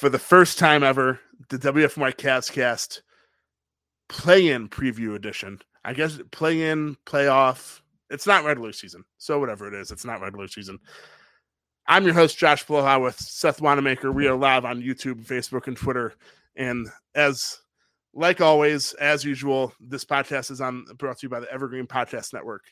For the first time ever, the WFNY Cavs Cast play-in preview edition. I guess play-in, playoff. It's not regular season, so whatever it is, it's not regular season. I'm your host, Josh Poloha, with Seth Wannemacher. We are live on YouTube, Facebook, and Twitter. And as like always, as usual, this podcast is on brought to you by the Evergreen Podcast Network.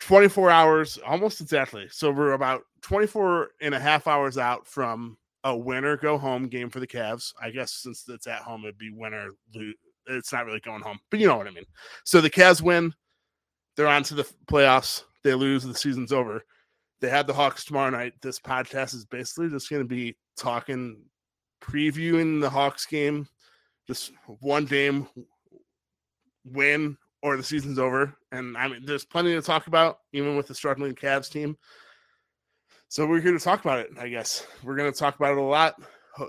24 hours, almost exactly. So we're about 24 and a half hours out from a winner go home game for the Cavs. I guess since it's at home, it'd be winner lose. It's not really going home, but you know what I mean. So the Cavs win, they're on to the playoffs. They lose, the season's over. They have the Hawks tomorrow night. This podcast is basically just going to be talking, previewing the Hawks game, just one game win or the season's over. And I mean, there's plenty to talk about, even with the struggling Cavs team. So we're here to talk about it. I guess we're going to talk about it a lot.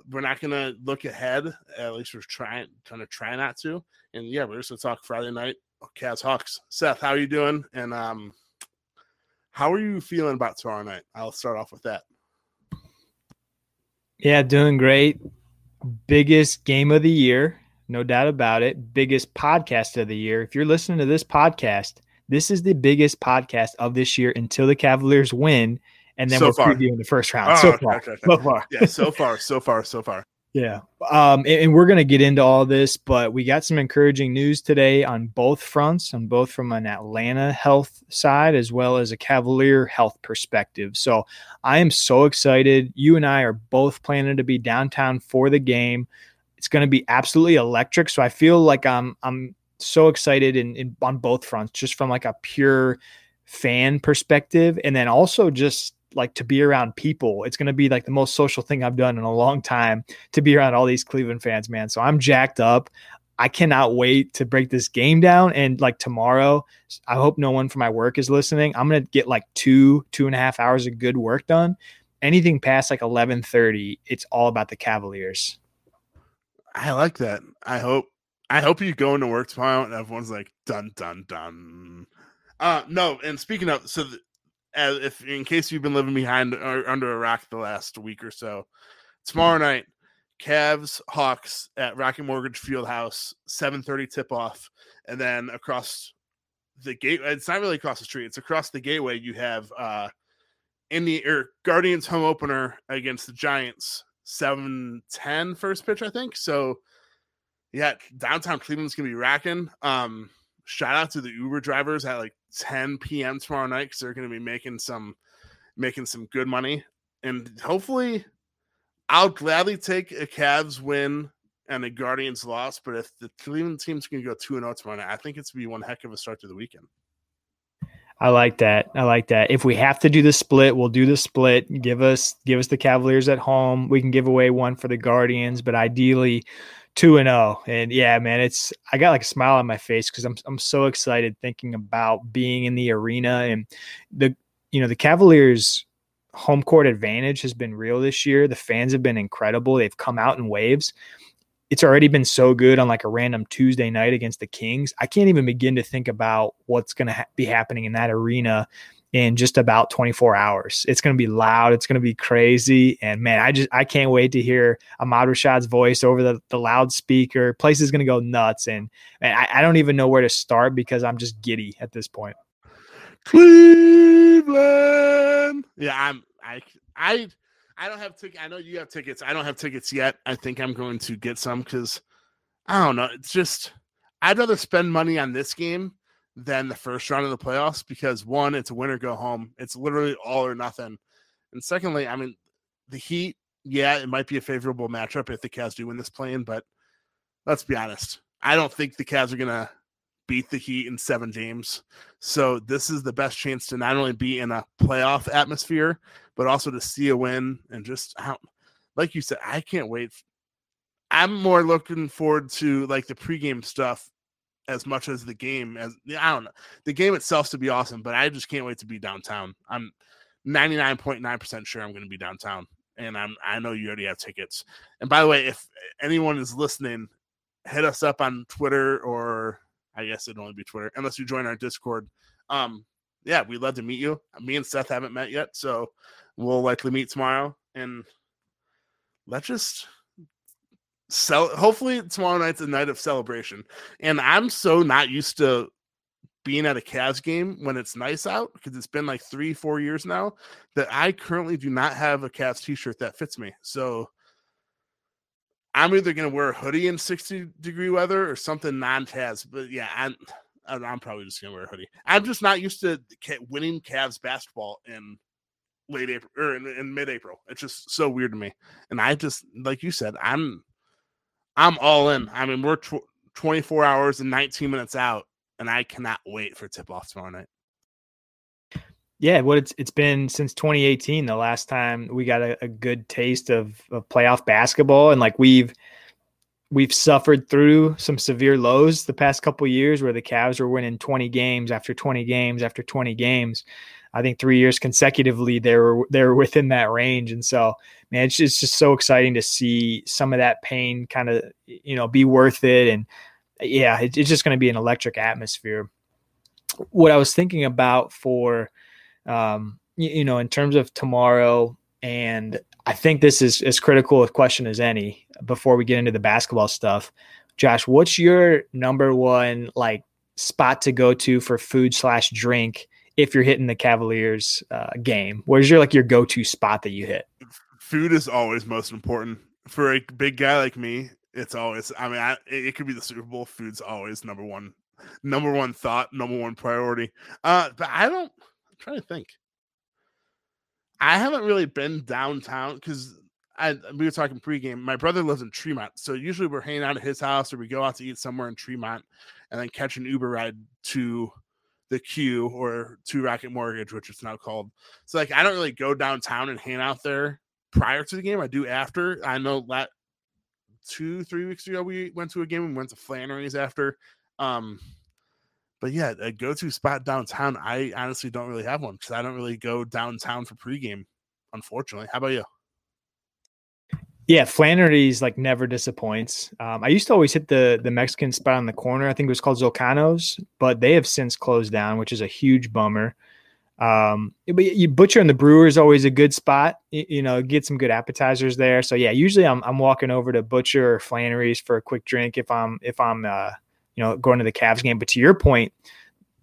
We're not going to look ahead. At least we're trying, trying to try not to. And yeah, we're just going to talk Friday night Cavs Hawks. Seth, how are you doing? And um, how are you feeling about tomorrow night? I'll start off with that. Yeah, doing great. Biggest game of the year, no doubt about it. Biggest podcast of the year. If you're listening to this podcast, this is the biggest podcast of this year until the Cavaliers win and then So we're far. previewing the first round. Oh, so okay, far, okay, okay. so far, Yeah, so far, so far, so far. yeah. Um, and, and we're gonna get into all this, but we got some encouraging news today on both fronts, on both from an Atlanta health side as well as a Cavalier health perspective. So I am so excited. You and I are both planning to be downtown for the game. It's going to be absolutely electric. So I feel like I'm I'm so excited in, in on both fronts, just from like a pure fan perspective, and then also just like to be around people. It's going to be like the most social thing I've done in a long time to be around all these Cleveland fans, man. So I'm jacked up. I cannot wait to break this game down. And like tomorrow, I hope no one from my work is listening. I'm gonna get like two, two and a half hours of good work done. Anything past like 11:30, it's all about the Cavaliers. I like that. I hope I hope you go into work tomorrow and everyone's like dun dun dun. Uh no, and speaking of so th- as if in case you've been living behind or under a rock the last week or so, tomorrow night, Cavs Hawks at Rocket Mortgage Fieldhouse, 7:30 tip off, and then across the gate it's not really across the street, it's across the gateway you have uh in the or Guardians home opener against the Giants 7-10 first pitch, I think. So yeah, downtown Cleveland's gonna be racking. Um, shout out to the Uber drivers at like 10 p.m. tomorrow night because they're gonna be making some making some good money. And hopefully I'll gladly take a Cavs win and a Guardians loss. But if the Cleveland team's gonna go 2 and 0 tomorrow night, I think it's gonna be one heck of a start to the weekend. I like that. I like that. If we have to do the split, we'll do the split. Give us give us the Cavaliers at home. We can give away one for the Guardians, but ideally two and zero. And yeah, man, it's I got like a smile on my face because I'm I'm so excited thinking about being in the arena and the you know the Cavaliers home court advantage has been real this year. The fans have been incredible. They've come out in waves. It's already been so good on like a random Tuesday night against the Kings. I can't even begin to think about what's going to ha- be happening in that arena in just about 24 hours. It's going to be loud. It's going to be crazy. And man, I just, I can't wait to hear Ahmad Rashad's voice over the, the loudspeaker. Place is going to go nuts. And man, I, I don't even know where to start because I'm just giddy at this point. Cleveland. Yeah, I'm. I. I. I don't have tickets. I know you have tickets. I don't have tickets yet. I think I'm going to get some because I don't know. It's just I'd rather spend money on this game than the first round of the playoffs because one, it's a winner go home. It's literally all or nothing. And secondly, I mean, the Heat. Yeah, it might be a favorable matchup if the Cavs do win this plane, but let's be honest. I don't think the Cavs are gonna beat the Heat in seven games. So this is the best chance to not only be in a playoff atmosphere, but also to see a win and just like you said, I can't wait. I'm more looking forward to like the pregame stuff as much as the game as I don't know. The game itself to be awesome, but I just can't wait to be downtown. I'm 99.9% sure I'm going to be downtown and I'm I know you already have tickets. And by the way, if anyone is listening, hit us up on Twitter or I guess it'd only be Twitter unless you join our Discord. Um, yeah, we'd love to meet you. Me and Seth haven't met yet, so we'll likely meet tomorrow. And let's just sell. Hopefully, tomorrow night's a night of celebration. And I'm so not used to being at a Cavs game when it's nice out because it's been like three, four years now that I currently do not have a Cavs t-shirt that fits me. So I'm either going to wear a hoodie in 60 degree weather or something non-Cavs. But yeah, I'm I'm probably just going to wear a hoodie. I'm just not used to winning Cavs basketball in late April or in, in mid-April. It's just so weird to me. And I just like you said, I'm I'm all in. I mean, we're tw- 24 hours and 19 minutes out and I cannot wait for tip off tomorrow night. Yeah, what it's it's been since 2018, the last time we got a, a good taste of, of playoff basketball, and like we've we've suffered through some severe lows the past couple years where the Cavs were winning 20 games after 20 games after 20 games. I think three years consecutively they were they were within that range, and so man, it's just, it's just so exciting to see some of that pain kind of you know be worth it, and yeah, it, it's just going to be an electric atmosphere. What I was thinking about for, um, you, you know, in terms of tomorrow, and I think this is as critical a question as any before we get into the basketball stuff. Josh, what's your number one like spot to go to for food slash drink if you're hitting the Cavaliers uh, game? Where's your like your go to spot that you hit? Food is always most important for a big guy like me. It's always. I mean, I, it could be the Super Bowl. Food's always number one, number one thought, number one priority. Uh, but I don't. I'm trying to think. I haven't really been downtown because I we were talking pregame. My brother lives in Tremont, so usually we're hanging out at his house or we go out to eat somewhere in Tremont, and then catch an Uber ride to the Q or to Rocket Mortgage, which it's now called. So like I don't really go downtown and hang out there prior to the game. I do after. I know that two, three weeks ago, we went to a game and went to Flannery's after. Um, but yeah, a go-to spot downtown. I honestly don't really have one because I don't really go downtown for pregame, unfortunately. How about you? Yeah, Flannery's like never disappoints. Um, I used to always hit the the Mexican spot on the corner. I think it was called Zolcanos, but they have since closed down, which is a huge bummer. Um, but you butcher and the brewer is always a good spot. You, you, know, get some good appetizers there. So yeah, usually I'm I'm walking over to Butcher or Flannery's for a quick drink if I'm if I'm uh you know going to the Cavs game. But to your point,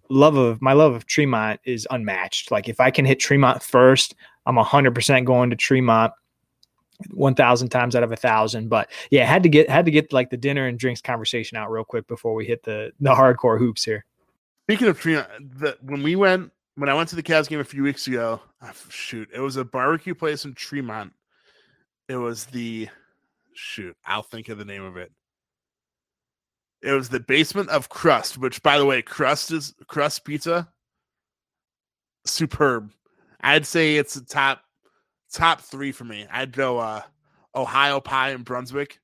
love of my love of Tremont is unmatched. Like if I can hit Tremont first, I'm hundred percent going to Tremont. 1000 times out of a thousand but yeah had to get had to get like the dinner and drinks conversation out real quick before we hit the the hardcore hoops here speaking of Tremont the, when we went when I went to the Cavs game a few weeks ago, oh, shoot, it was a barbecue place in Tremont. It was the shoot, I'll think of the name of it. It was the basement of Crust, which by the way, Crust is Crust Pizza. Superb. I'd say it's a top top three for me. I'd go uh Ohio Pie in Brunswick.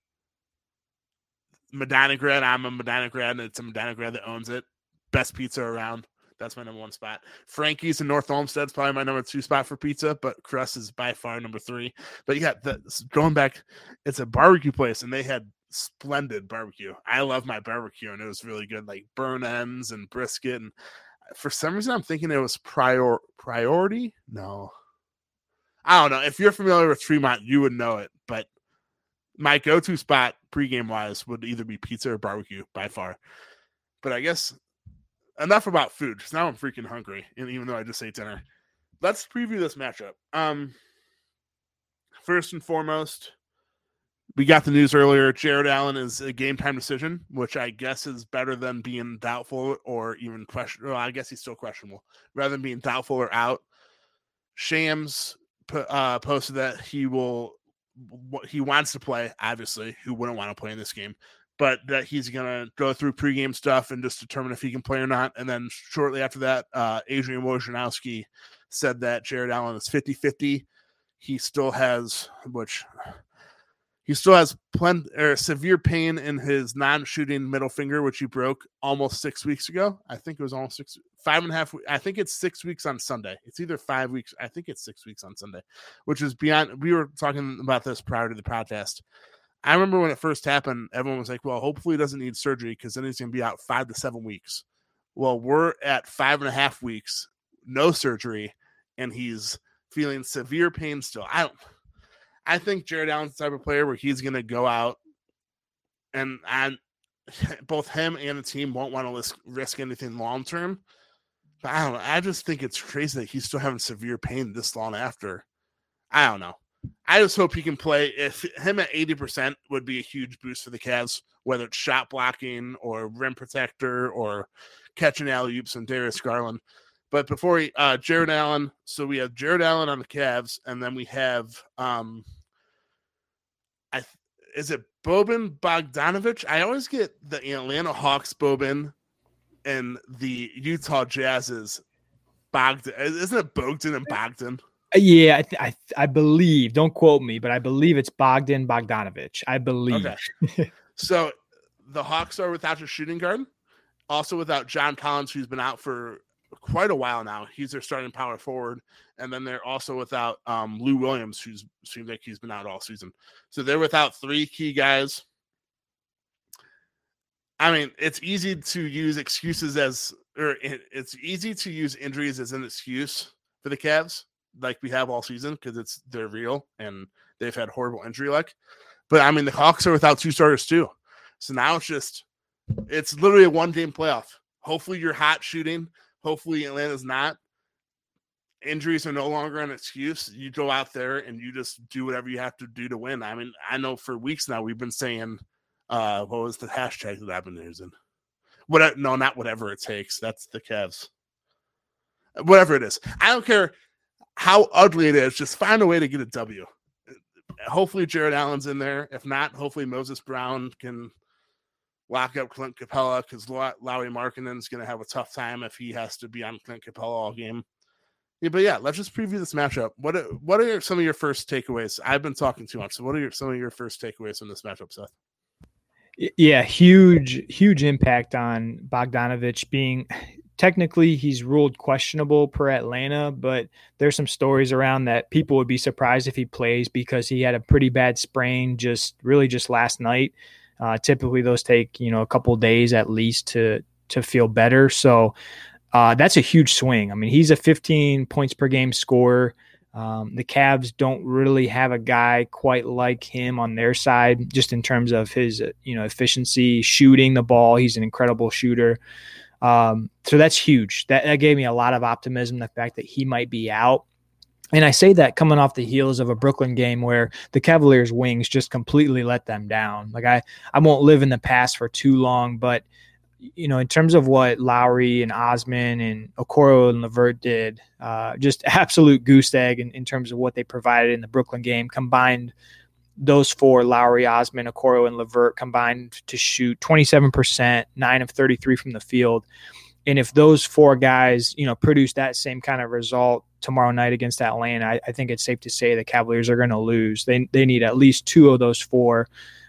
Medina grad. I'm a Medina grad, and it's a Medina grad that owns it. Best pizza around. That's my number one spot. Frankie's in North Olmsted's probably my number two spot for pizza, but Crust is by far number three. But yeah, the, going back, it's a barbecue place, and they had splendid barbecue. I love my barbecue, and it was really good, like burn ends and brisket. And uh, for some reason, I'm thinking it was prior priority. No, I don't know. If you're familiar with Tremont, you would know it. But my go-to spot pregame wise would either be pizza or barbecue by far. But I guess enough about food because now I'm freaking hungry. And even though I just ate dinner, let's preview this matchup. Um, first and foremost, we got the news earlier. Jarrett Allen is a game time decision, which I guess is better than being doubtful or even question. Well, I guess he's still questionable rather than being doubtful or out. Shams uh, posted that he will, he wants to play. Obviously, who wouldn't want to play in this game? But that he's going to go through pregame stuff and just determine if he can play or not. And then shortly after that, uh, Adrian Wojnarowski said that Jarrett Allen is 50 50. He still has, which he still has plenty or severe pain in his non-shooting middle finger, which he broke almost six weeks ago. I think it was almost six, five and a half. I think it's six weeks on Sunday. It's either five weeks. I think it's six weeks on Sunday, which is beyond. We were talking about this prior to the podcast. I remember when it first happened, everyone was like, "Well, hopefully he doesn't need surgery because then he's going to be out five to seven weeks." Well, we're at five and a half weeks, no surgery, and he's feeling severe pain still. I don't. I think Jarrett Allen's type of player where he's going to go out and and both him and the team won't want to risk anything long term. But I don't know. I just think it's crazy that he's still having severe pain this long after. I don't know. I just hope he can play. If him at 80% would be a huge boost for the Cavs, whether it's shot blocking or rim protector or catching alley oops and Darius Garland. But before he, uh, Jarrett Allen, so we have Jarrett Allen on the Cavs, and then we have um, I is it Boban Bogdanovich? I always get the Atlanta Hawks Boban and the Utah Jazz's Bogdan. Isn't it Bogdan and Bogdan? Uh, yeah, I, th- I, I believe. Don't quote me, but I believe it's Bogdan Bogdanovich. I believe. Okay. so the Hawks are without a shooting guard, also without John Collins, who's been out for quite a while now. He's their starting power forward, and then they're also without um, Lou Williams, who's seems like he's been out all season. So they're without three key guys. I mean, it's easy to use excuses as, or it's easy to use injuries as an excuse for the Cavs, like we have all season, because it's they're real and they've had horrible injury luck. But I mean, the Hawks are without two starters too, so now it's just, it's literally a one game playoff. Hopefully, you're hot shooting. Hopefully, Atlanta's not. Injuries are no longer an excuse. You go out there and you just do whatever you have to do to win. I mean, I know for weeks now we've been saying, uh, what was the hashtag that I've been using? What? No, not whatever it takes. That's the Cavs. Whatever it is, I don't care how ugly it is. Just find a way to get a W. Hopefully, Jarrett Allen's in there. If not, hopefully Moses Brown can lock up Clint Capela because Lauri Markkanen's going to have a tough time if he has to be on Clint Capela all game. Yeah, but yeah, let's just preview this matchup. What what are some of your first takeaways? I've been talking too much. So, what are your, some of your first takeaways from this matchup, Seth? Yeah, huge, huge impact on Bogdanovich being technically he's ruled questionable per Atlanta, but there's some stories around that people would be surprised if he plays because he had a pretty bad sprain just really just last night. Uh, typically, those take you know a couple days at least to to feel better. So uh, that's a huge swing. I mean, he's a 15 points per game scorer. Um, the Cavs don't really have a guy quite like him on their side, just in terms of his you know efficiency, shooting the ball. He's an incredible shooter. Um, so that's huge. That, that gave me a lot of optimism. The fact that he might be out. And I say that coming off the heels of a Brooklyn game where the Cavaliers wings just completely let them down. Like I, I won't live in the past for too long, but you know, in terms of what Lauri and Osman and Okoro and LeVert did, uh, just absolute goose egg in, in terms of what they provided in the Brooklyn game. Combined, those four, Lauri, Osman, Okoro, and LeVert combined to shoot 27%, 9 of 33 from the field. And if those four guys, you know, produce that same kind of result tomorrow night against Atlanta, I, I think it's safe to say the Cavaliers are going to lose. They they need at least two of those four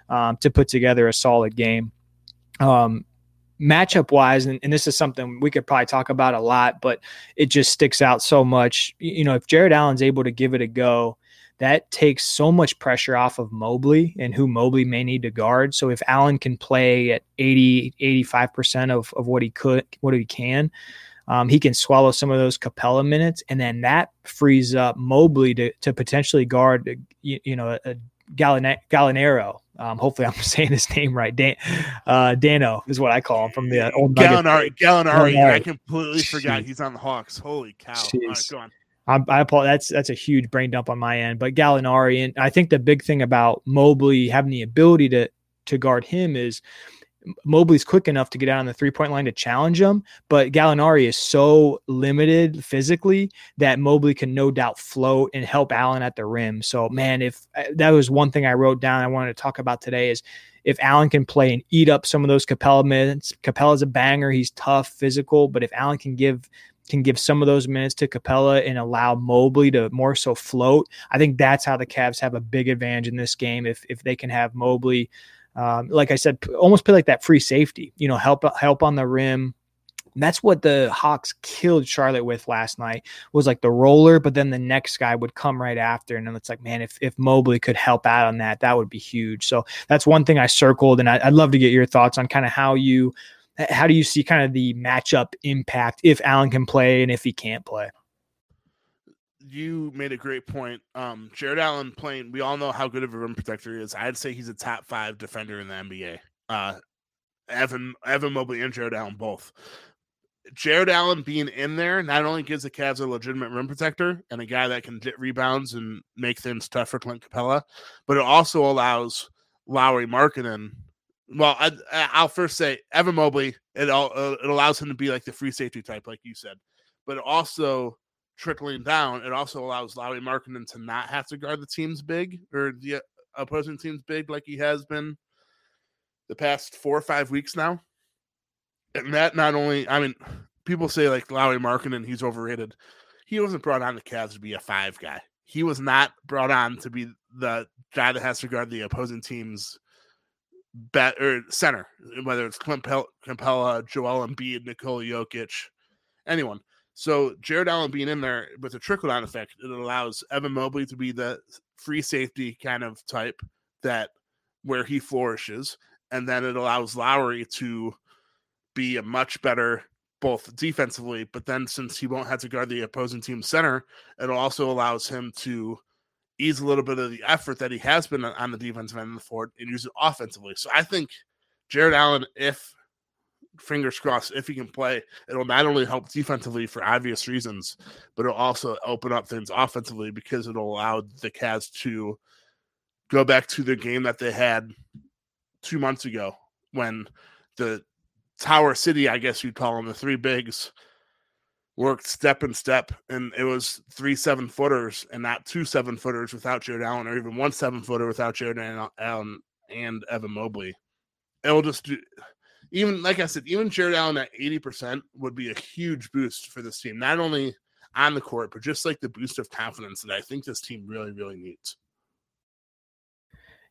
um, to put together a solid game. Um, matchup wise, and, and, this is something we could probably talk about a lot, but it just sticks out so much. You know, if Jarrett Allen's able to give it a go, that takes so much pressure off of Mobley and who Mobley may need to guard. So if Allen can play at 80, 85% of, of what he could, what he can, um, he can swallow some of those Capela minutes, and then that frees up Mobley to, to potentially guard, you, you know, a, Gallinari. Um, hopefully, I'm saying his name right. Dan, uh, Dano is what I call him from the old Gallinari. Gallinari. Gallinari. I completely forgot he's on the Hawks. Holy cow! All right, go on. I, I apologize. That's that's a huge brain dump on my end. But Gallinari, and I think the big thing about Mobley having the ability to to guard him is Mobley's quick enough to get out on the three point line to challenge him, but Gallinari is so limited physically that Mobley can no doubt float and help Allen at the rim. So, man, if uh, that was one thing I wrote down, I wanted to talk about today is if Allen can play and eat up some of those Capela minutes. Capela's a banger; he's tough, physical, but if Allen can give can give some of those minutes to Capela and allow Mobley to more so float. I think that's how the Cavs have a big advantage in this game. If if they can have Mobley, um, like I said, almost play like that free safety, you know, help help on the rim. That's what the Hawks killed Charlotte with last night was like the roller, but then the next guy would come right after. And then it's like, man, if, if Mobley could help out on that, that would be huge. So that's one thing I circled. And I, would love to get your thoughts on kind of how you how do you see kind of the matchup impact if Allen can play and if he can't play? You made a great point. Um, Jarrett Allen playing, we all know how good of a rim protector he is. I'd say he's a top five defender in the NBA. Uh, Evan Evan Mobley and Jarrett Allen both. Jarrett Allen being in there not only gives the Cavs a legitimate rim protector and a guy that can get rebounds and make things tough for Clint Capela, but it also allows Lauri Markkanen well, I, will first say Evan Mobley. It all uh, it allows him to be like the free safety type, like you said, but also trickling down, it also allows Lauri Markkanen to not have to guard the team's big or the opposing team's big, like he has been the past four or five weeks now. And that not only, I mean, people say like Lauri Markkanen, he's overrated. He wasn't brought on the Cavs to be a five guy. He was not brought on to be the guy that has to guard the opposing team's bet or center, whether it's Clint Capela, Joel Embiid, Nikola Jokic, anyone. So Jarrett Allen being in there with a trickle down effect, it allows Evan Mobley to be the free safety kind of type that where he flourishes, and then it allows Lauri to be a much better both defensively, but then since he won't have to guard the opposing team center, it also allows him to ease a little bit of the effort that he has been on the defensive end of the floor and use it offensively. So I think Jarrett Allen, if fingers crossed, if he can play, it'll not only help defensively for obvious reasons, but it'll also open up things offensively because it'll allow the Cavs to go back to the game that they had two months ago when the Tower City, I guess you'd call them the three bigs, worked step and step, and it was three seven footers and not two seven footers without Jarrett Allen, or even one seven footer without Jarrett Allen and Evan Mobley. It'll just do, even like I said, even Jarrett Allen at eighty percent would be a huge boost for this team, not only on the court, but just like the boost of confidence that I think this team really, really needs.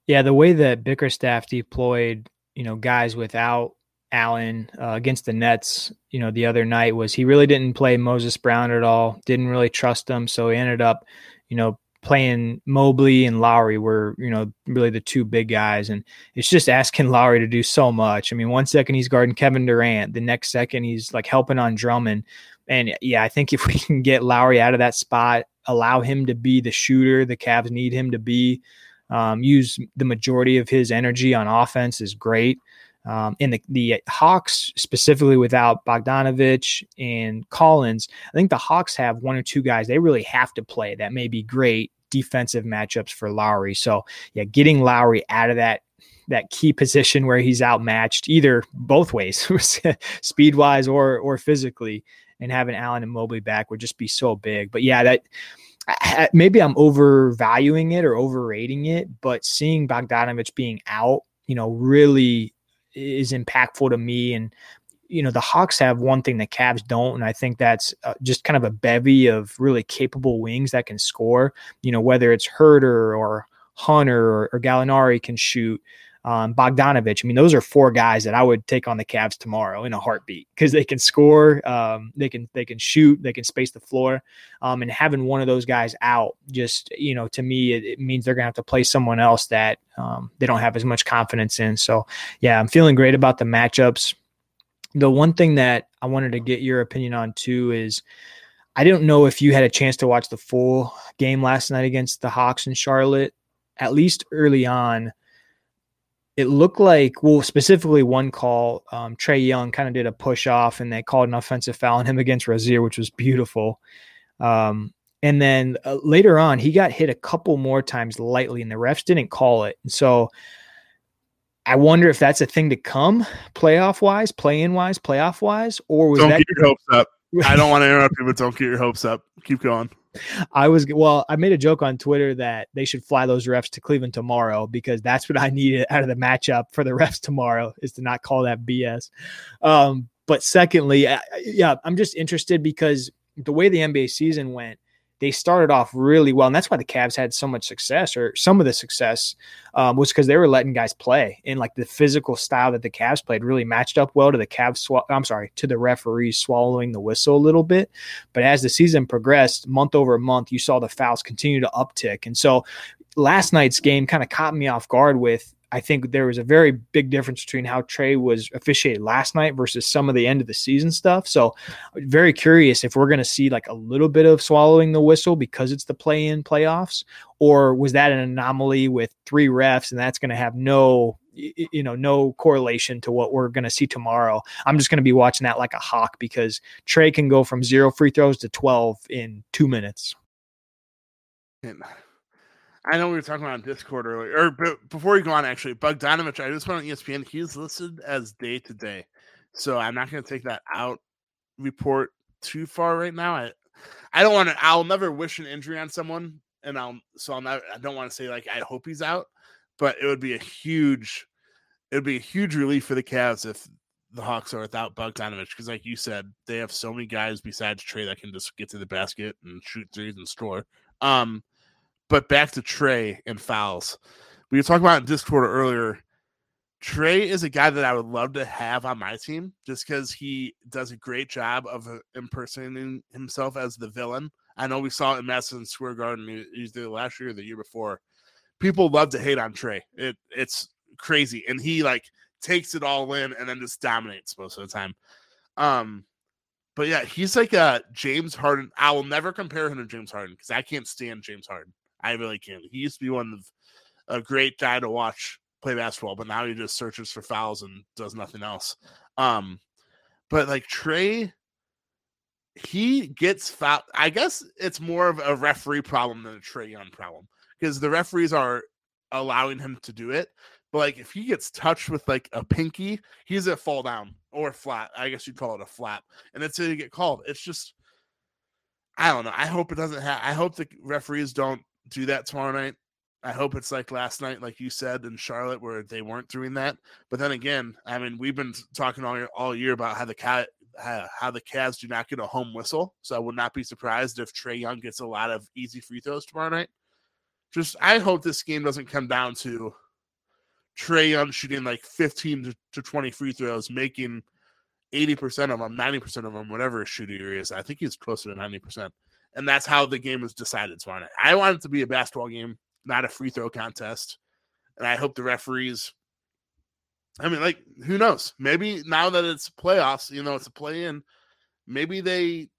Yeah, the way that Bickerstaff deployed, you know, guys without Allen uh, against the Nets, you know, the other night was he really didn't play Moses Brown at all. Didn't really trust him, so he ended up, you know, playing Mobley and Lauri were, you know, really the two big guys. And it's just asking Lauri to do so much. I mean, one second he's guarding Kevin Durant, the next second he's like helping on Drummond. And yeah, I think if we can get Lauri out of that spot, allow him to be the shooter the Cavs need him to be, um, use the majority of his energy on offense is great. Um, the, the Hawks, specifically without Bogdanovich and Collins, I think the Hawks have one or two guys they really have to play that may be great defensive matchups for Lauri. So, yeah, getting Lauri out of that that key position where he's outmatched either both ways, speed wise or or physically, and having Allen and Mobley back would just be so big. But yeah, that maybe I'm overvaluing it or overrating it, but seeing Bogdanovich being out, you know, really is impactful to me. And you know, the Hawks have one thing the Cavs don't, and I think that's uh, just kind of a bevy of really capable wings that can score. You know, whether it's Huerter or Hunter or, or Gallinari can shoot um, Bogdanovich. I mean, those are four guys that I would take on the Cavs tomorrow in a heartbeat because they can score, um, they can they can shoot, they can space the floor, um, and having one of those guys out just you know to me it, it means they're gonna have to play someone else that um, they don't have as much confidence in. So yeah, I'm feeling great about the matchups. The one thing that I wanted to get your opinion on too is. I don't know if you had a chance to watch the full game last night against the Hawks in Charlotte. At least early on, it looked like, well, specifically one call, um, Trae Young kind of did a push off and they called an offensive foul on him against Rozier, which was beautiful. Um, and then uh, later on, he got hit a couple more times lightly, and the refs didn't call it. And so I wonder if that's a thing to come playoff wise, play in wise, playoff wise, or was don't that get your hopes up. I don't want to interrupt you, but don't get your hopes up. Keep going. I was well, I made a joke on Twitter that they should fly those refs to Cleveland tomorrow because that's what I needed out of the matchup for the refs tomorrow is to not call that BS. Um, but secondly, I, yeah, I'm just interested because the way the NBA season went, they started off really well, and that's why the Cavs had so much success, or some of the success um, was because they were letting guys play, and like the physical style that the Cavs played really matched up well to the Cavs. Sw- I'm sorry, to the referees swallowing the whistle a little bit. But as the season progressed, month over month, you saw the fouls continue to uptick, and so last night's game kind of caught me off guard with I think there was a very big difference between how Trae was officiated last night versus some of the end of the season stuff. So, very curious if we're going to see like a little bit of swallowing the whistle because it's the play in playoffs, or was that an anomaly with three refs and that's going to have no you know no correlation to what we're going to see tomorrow? I'm just going to be watching that like a hawk because Trae can go from zero free throws to 12 in two minutes I know we were talking about Discord earlier, or before you go on, actually, Bug Bogdanovich, I just went on ESPN. He's listed as day to day, so I'm not going to take that out report too far right now. I, I don't want to. I'll never wish an injury on someone, and I'll so I'm not. I don't want to say like I hope he's out, but it would be a huge, it would be a huge relief for the Cavs if the Hawks are without Bug Bogdanovich because, like you said, they have so many guys besides Trae that can just get to the basket and shoot threes and score. Um, but back to Trae and fouls. We were talking about in Discord earlier. Trae is a guy that I would love to have on my team just because he does a great job of uh, impersonating himself as the villain. I know we saw it in Madison Square Garden either last year or the year before. People love to hate on Trae. It it's crazy. And he like takes it all in and then just dominates most of the time. Um, but yeah, he's like a James Harden. I will never compare him to James Harden because I can't stand James Harden. I really can't. He used to be one of a great guy to watch play basketball, but now he just searches for fouls and does nothing else. Um, but like Trae, he gets foul. I guess it's more of a referee problem than a Trae Young problem because the referees are allowing him to do it. But like if he gets touched with like a pinky, he's a fall down or flat. I guess you'd call it a flap, and it's to get called. It's just I don't know. I hope it doesn't have. I hope the referees don't do that tomorrow night. I hope it's like last night, like you said in Charlotte, where they weren't doing that. But then again, I mean, we've been talking all year, all year about how the cat how, the Cavs do not get a home whistle. So I would not be surprised if Trae Young gets a lot of easy free throws tomorrow night. Just I hope this game doesn't come down to Trae Young shooting like 15 to 20 free throws, making 80% of them, 90% of them, whatever his shooting is. I think he's closer to 90% and that's how the game was decided night. I want it to be a basketball game, not a free throw contest, and I hope the referees. I mean, like, who knows? Maybe now that it's playoffs, you know, it's a play in. Maybe they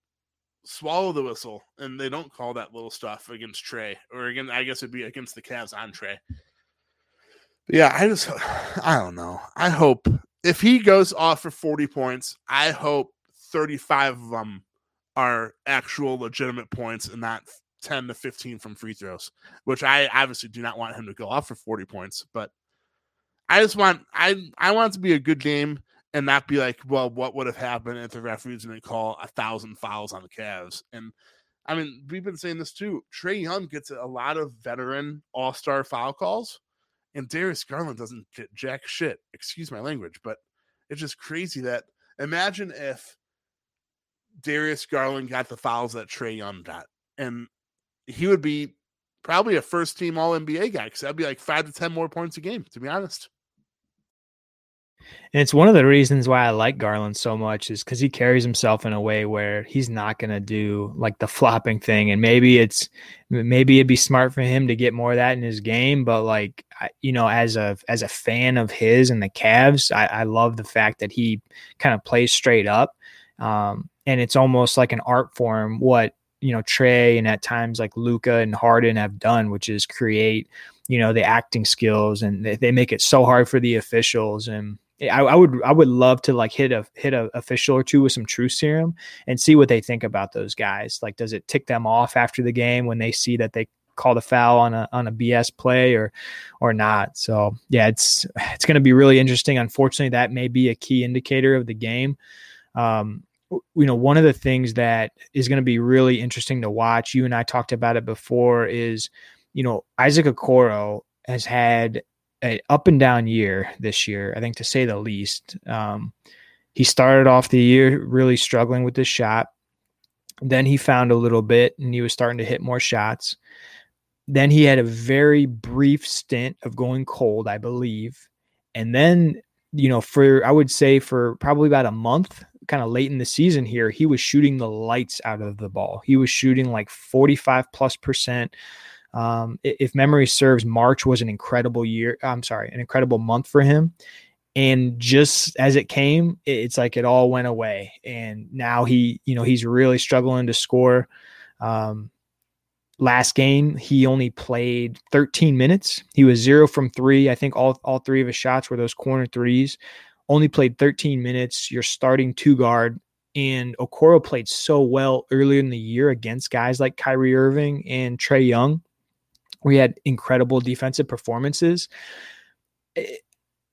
swallow the whistle and they don't call that little stuff against Trae or again, I guess it'd be against the Cavs on. But yeah, I just, I don't know. I hope if he goes off for 40 points, I hope 35 of them are actual legitimate points and not 10 to 15 from free throws, which I obviously do not want him to go off for 40 points, but I just want I I want it to be a good game and not be like, well, what would have happened if the referees didn't call a thousand fouls on the Cavs? And I mean, we've been saying this too. Trae Young gets a lot of veteran all-star foul calls, and Darius Garland doesn't get jack shit. Excuse my language, but it's just crazy that imagine if Darius Garland got the fouls that Trae Young got, and he would be probably a first team All NBA guy because that'd be like five to ten more points a game. To be honest. And it's one of the reasons why I like Garland so much is because he carries himself in a way where he's not going to do like the flopping thing. And maybe it's maybe it'd be smart for him to get more of that in his game. But like you know, as a as a fan of his and the Cavs, I, I love the fact that he kind of plays straight up. Um, and it's almost like an art form what you know Trae and at times like Luka and Harden have done, which is create you know the acting skills, and they, they make it so hard for the officials. And I, I, would I would love to like hit a hit a official or two with some truth serum and see what they think about those guys. Like, does it tick them off after the game when they see that they call the foul on a on a BS play or or not. So yeah, it's it's going to be really interesting. Unfortunately, that may be a key indicator of the game. Um, you know, one of the things that is going to be really interesting to watch. You and I talked about it before. Is you know Isaac Okoro has had an up and down year this year. I think to say the least. Um, he started off the year really struggling with his shot. Then he found a little bit and he was starting to hit more shots. Then he had a very brief stint of going cold, I believe. And then, you know, for I would say for probably about a month, kind of late in the season here, he was shooting the lights out of the ball. He was shooting like 45 plus percent. Um, if memory serves, March was an incredible year. I'm sorry, an incredible month for him. And just as it came, it's like it all went away. And now he, you know, he's really struggling to score. Um, last game, he only played 13 minutes. He was zero from three. I think all, all three of his shots were those corner threes. Only played 13 minutes. You're starting two guard. And Okoro played so well earlier in the year against guys like Kyrie Irving and Trae Young. We had incredible defensive performances. Eh,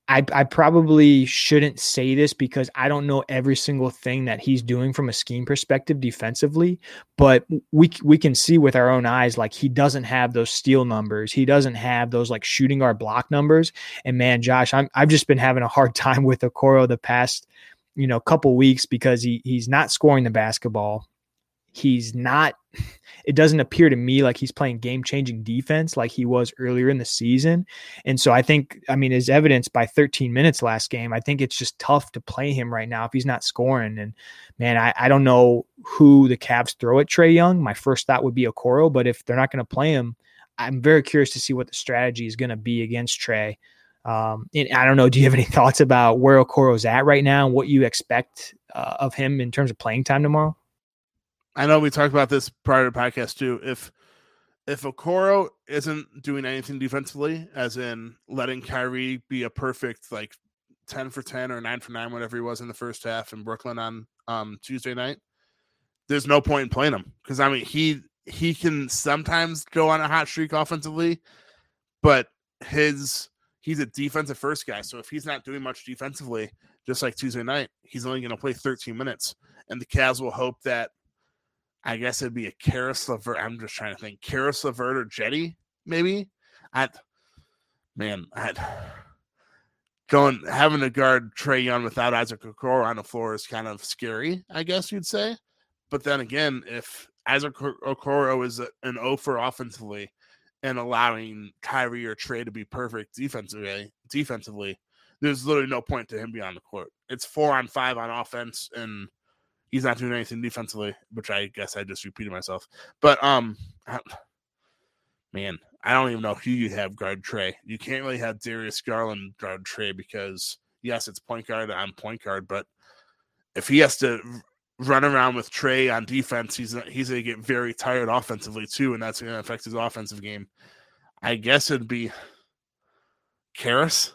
I, I probably shouldn't say this because I don't know every single thing that he's doing from a scheme perspective defensively, but we we can see with our own eyes like he doesn't have those steal numbers. He doesn't have those like shooting our block numbers. And man, Josh, I'm I've just been having a hard time with Okoro the past you know couple weeks because he he's not scoring the basketball. He's not it doesn't appear to me like he's playing game changing defense like he was earlier in the season. And so I think, I mean, as evidenced by 13 minutes last game, I think it's just tough to play him right now if he's not scoring. And man, I, I don't know who the Cavs throw at Trae Young. My first thought would be Okoro, but if they're not going to play him, I'm very curious to see what the strategy is going to be against Trae. Um, and I don't know. Do you have any thoughts about where Okoro's at right now and what you expect uh, of him in terms of playing time tomorrow? I know we talked about this prior to podcast too. If if Okoro isn't doing anything defensively, as in letting Kyrie be a perfect like ten for ten or nine for nine, whatever he was in the first half in Brooklyn on um, Tuesday night, there's no point in playing him because I mean he he can sometimes go on a hot streak offensively, but his he's a defensive first guy. So if he's not doing much defensively, just like Tuesday night, he's only going to play 13 minutes, and the Cavs will hope that I guess it'd be a Caris LeVert. I'm just trying to think. Caris LeVert or Jetty, maybe. I man, I going having to guard Trae Young without Isaac Okoro on the floor is kind of scary, I guess you'd say. But then again, if Isaac Okoro is an O for offensively and allowing Kyrie or Trae to be perfect defensively, defensively, there's literally no point to him being on the court. It's four on five on offense and he's not doing anything defensively, which I guess I just repeated myself. But um, man, I don't even know who you have guard Trae. You can't really have Darius Garland guard Trae because yes, it's point guard on point guard, but if he has to run around with Trae on defense, he's he's gonna get very tired offensively too, and that's gonna affect his offensive game. I guess it'd be Caris.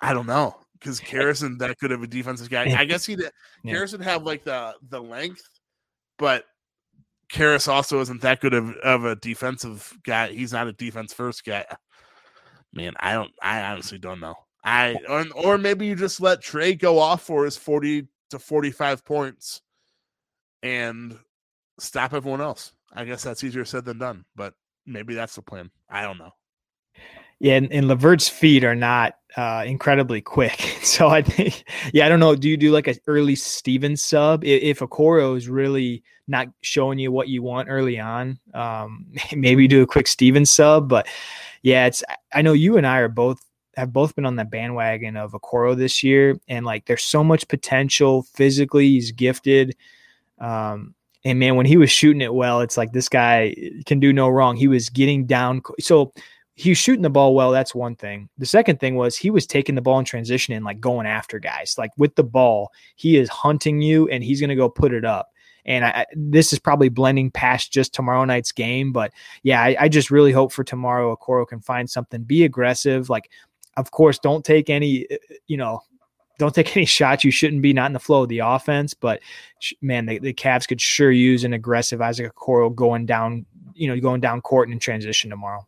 I don't know because Harrison that good of a defensive guy. I guess he did. Yeah. Harrison have like the the length, but Caris also isn't that good of, of a defensive guy. He's not a defense first guy. Man, I don't. I honestly don't know. I or, or maybe you just let Trae go off for his forty to forty five points, and stop everyone else. I guess that's easier said than done, but maybe that's the plan. I don't know. Yeah, and, and LeVert's feet are not uh, incredibly quick. So I think, yeah, I don't know. Do you do like an early Stevens sub if, if Okoro is really not showing you what you want early on? Um, maybe do a quick Stevens sub. But yeah, it's. I know you and I are both have both been on the bandwagon of Okoro this year, and like there's so much potential physically. He's gifted. Um, and man, when he was shooting it well, it's like this guy can do no wrong. He was getting down. So he was shooting the ball well. That's one thing. The second thing was he was taking the ball in transition and like going after guys. Like with the ball, he is hunting you and he's going to go put it up. And I, this is probably blending past just tomorrow night's game. But yeah, I, I just really hope for tomorrow Okoro can find something, be aggressive. Like, of course, don't take any, uh, you know, don't take any shots. You shouldn't be not in the flow of the offense. But man, the, the Cavs could sure use an aggressive Isaac Okoro going down, you know, going down court and in transition tomorrow.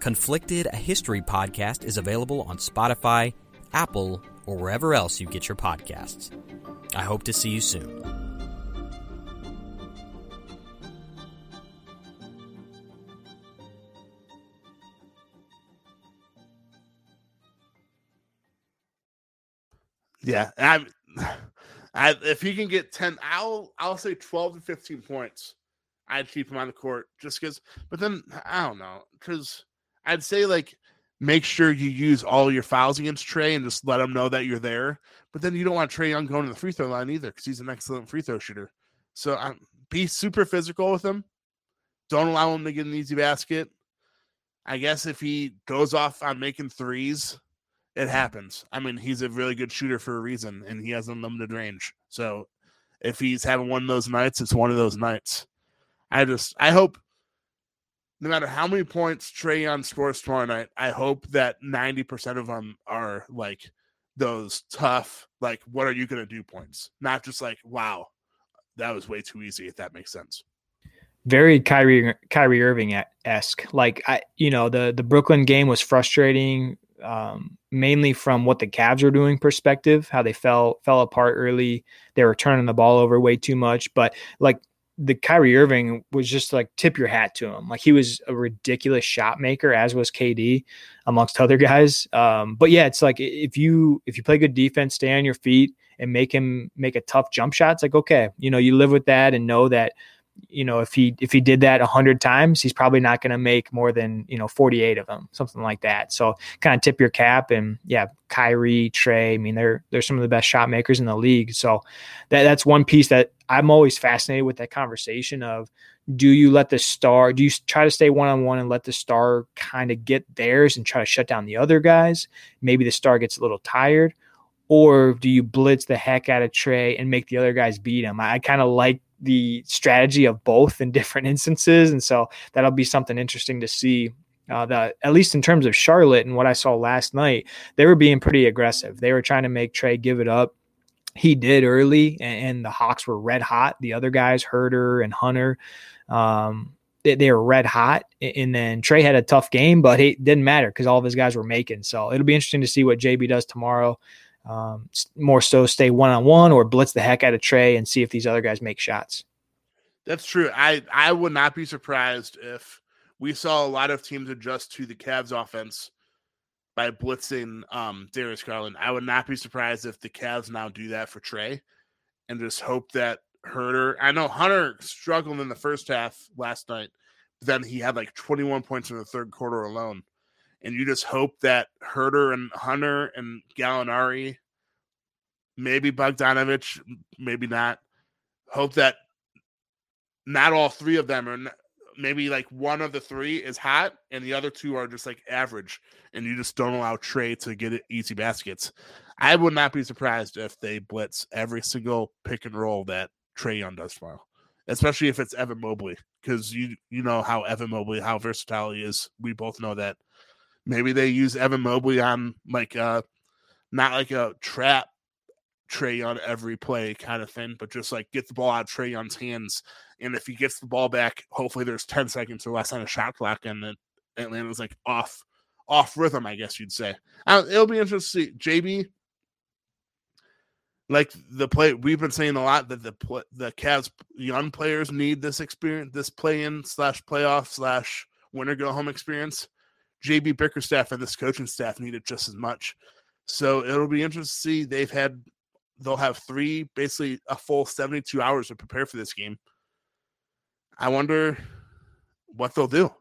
Conflicted, a history podcast, is available on Spotify, Apple, or wherever else you get your podcasts. I hope to see you soon. Yeah, I, I, if he can get ten, I'll I'll say twelve to fifteen points. I'd keep him on the court just because. But then I don't know because I'd say like make sure you use all your fouls against Trae and just let him know that you're there. But then you don't want Trae Young going to the free throw line either because he's an excellent free throw shooter. So um, be super physical with him. Don't allow him to get an easy basket. I guess if he goes off on making threes, it happens. I mean, he's a really good shooter for a reason, and he has unlimited range. So if he's having one of those nights, it's one of those nights. I just I hope no matter how many points Trae Young scores tomorrow night, I hope that 90% of them are like those tough, like, what are you going to do points? Not just like, wow, that was way too easy, if that makes sense. Very Kyrie Kyrie Irving esque. Like I, you know, the the Brooklyn game was frustrating, um, mainly from what the Cavs were doing perspective, how they fell fell apart early. They were turning the ball over way too much. But like the Kyrie Irving was just like tip your hat to him. Like he was a ridiculous shot maker, as was KD, amongst other guys. Um, but yeah, it's like if you if you play good defense, stay on your feet, and make him make a tough jump shot. It's like okay, you know, you live with that and know that you know if he if he did that 100 times he's probably not going to make more than you know 48 of them something like that. So kind of tip your cap and yeah Kyrie Trae, I mean they're they're some of the best shot makers in the league. So that that's one piece that I'm always fascinated with that conversation of do you let the star do you try to stay one on one and let the star kind of get theirs and try to shut down the other guys? Maybe the star gets a little tired. Or do you blitz the heck out of Trae and make the other guys beat him? I, I kind of like the strategy of both in different instances. And so that'll be something interesting to see. Uh, that at least in terms of Charlotte and what I saw last night, they were being pretty aggressive. They were trying to make Trae give it up. He did early, and, and the Hawks were red hot. The other guys, Huerter and Hunter, um, they, they, were red hot. And then Trae had a tough game, but it didn't matter because all of his guys were making. So it'll be interesting to see what JB does tomorrow. Um, more so stay one on one or blitz the heck out of Trae and see if these other guys make shots. That's true. I I would not be surprised if we saw a lot of teams adjust to the Cavs offense by blitzing um Darius Garland. I would not be surprised if the Cavs now do that for Trae and just hope that Huerter. I know Hunter struggled in the first half last night, but then he had like 21 points in the third quarter alone and you just hope that Huerter and Hunter and Gallinari, maybe Bogdanovich, maybe not, hope that not all three of them are maybe like one of the three is hot and the other two are just like average and you just don't allow Trae to get easy baskets. I would not be surprised if they blitz every single pick and roll that Trae Young does tomorrow, especially if it's Evan Mobley because you you know how Evan Mobley how versatile he is. We both know that Maybe they use Evan Mobley on like uh not like a trap Trae on every play kind of thing, but just like get the ball out Trae Young's hands. And if he gets the ball back, hopefully there's 10 seconds or less on a shot clock and then Atlanta's like off off rhythm, I guess you'd say. Uh, it'll be interesting. JB, like the play we've been saying a lot that the the Cavs young players need this experience, this play in slash playoff slash winner go home experience. JB Bickerstaff and this coaching staff need it just as much. So it'll be interesting to see. They've had they'll have three basically a full 72 hours to prepare for this game. I wonder what they'll do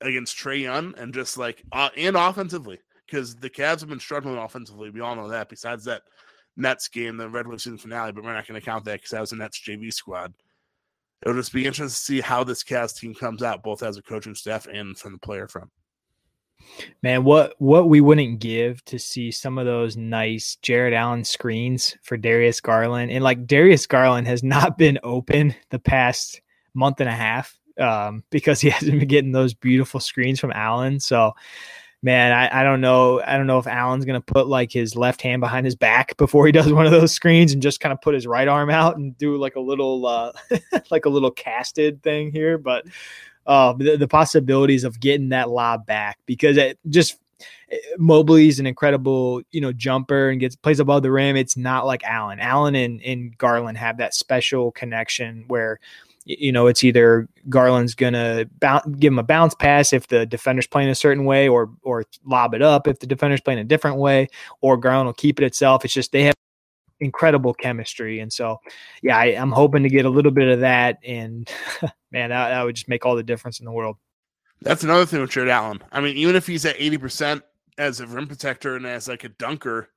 against Trae Young and just like uh, and offensively because the Cavs have been struggling offensively. We all know that. Besides that Nets game, the Red regular season finale, but we're not going to count that because that was the Nets JV squad. It'll just be interesting to see how this Cavs team comes out, both as a coaching staff and from the player front. Man, what what we wouldn't give to see some of those nice Jarrett Allen screens for Darius Garland, and like Darius Garland has not been open the past month and a half um, because he hasn't been getting those beautiful screens from Allen. So man, I, I don't know. I don't know if Allen's gonna put like his left hand behind his back before he does one of those screens and just kind of put his right arm out and do like a little uh like a little casted thing here. But uh the, the possibilities of getting that lob back because it just Mobley's an incredible, you know, jumper and gets plays above the rim. It's not like Allen. Allen and, and Garland have that special connection where you know, it's either Garland's gonna bounce, give him a bounce pass if the defender's playing a certain way, or or lob it up if the defender's playing a different way, or Garland will keep it itself. It's just they have incredible chemistry, and so yeah, I, am hoping to get a little bit of that, and man, that, that would just make all the difference in the world. That's another thing with Jarrett Allen. I mean, even if he's at eighty percent as a rim protector and as like a dunker,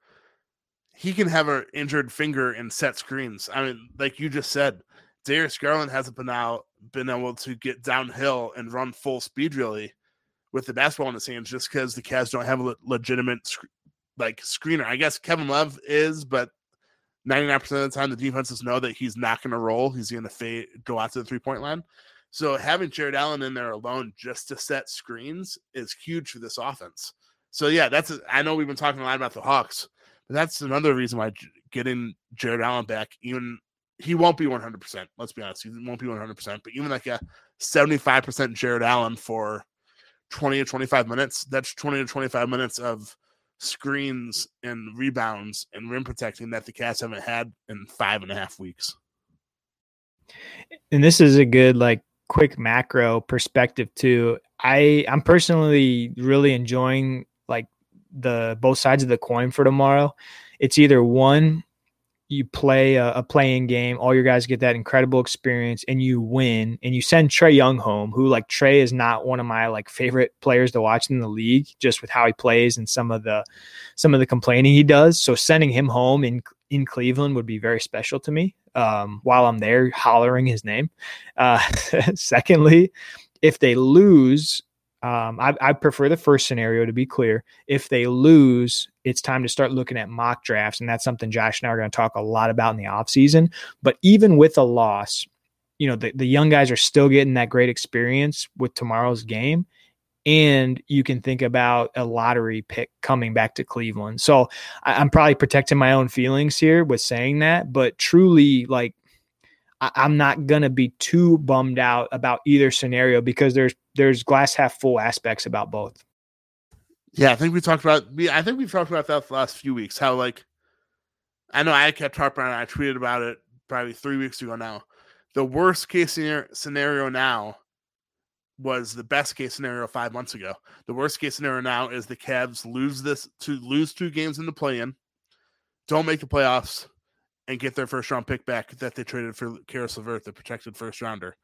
he can have an injured finger and set screens. I mean, like you just said Darius Garland hasn't been out been able to get downhill and run full speed really with the basketball in his hands just because the Cavs don't have a legitimate like screener. I guess Kevin Love is, but 99% of the time the defenses know that he's not going to roll. He's going to fade, go out to the three point line. So having Jarrett Allen in there alone just to set screens is huge for this offense. So yeah, that's a, I know we've been talking a lot about the Hawks, but that's another reason why getting Jarrett Allen back, even he won't be 100%. Let's be honest. He won't be 100%. But even like a 75% Jarrett Allen for 20 to 25 minutes, that's 20 to 25 minutes of screens and rebounds and rim protecting that the Cavs haven't had in five and a half weeks. And this is a good, like, quick macro perspective, too. I, I'm personally really enjoying, like, the both sides of the coin for tomorrow. It's either one, you play a, a, playing game, all your guys get that incredible experience, and you win, and you send Trae Young home, who like Trae is not one of my like favorite players to watch in the league, just with how he plays and some of the some of the complaining he does. So sending him home in in Cleveland would be very special to me. Um, while I'm there, hollering his name. Uh, secondly, if they lose, um, I, I, prefer the first scenario to be clear. If they lose, it's time to start looking at mock drafts. And that's something Josh and I are going to talk a lot about in the offseason. But even with a loss, you know, the, the young guys are still getting that great experience with tomorrow's game. And you can think about a lottery pick coming back to Cleveland. So I, I'm probably protecting my own feelings here with saying that. But truly, like, I, I'm not gonna be too bummed out about either scenario because there's there's glass half full aspects about both. Yeah, I think we talked about. I think we've talked about that the last few weeks. How like, I know I kept harping on. I tweeted about it probably three weeks ago now. The worst case scenario now was the best case scenario five months ago. The worst case scenario now is the Cavs lose this to lose two games in the play-in, don't make the playoffs, and get their first round pick back that they traded for Caris LeVert, the protected first rounder.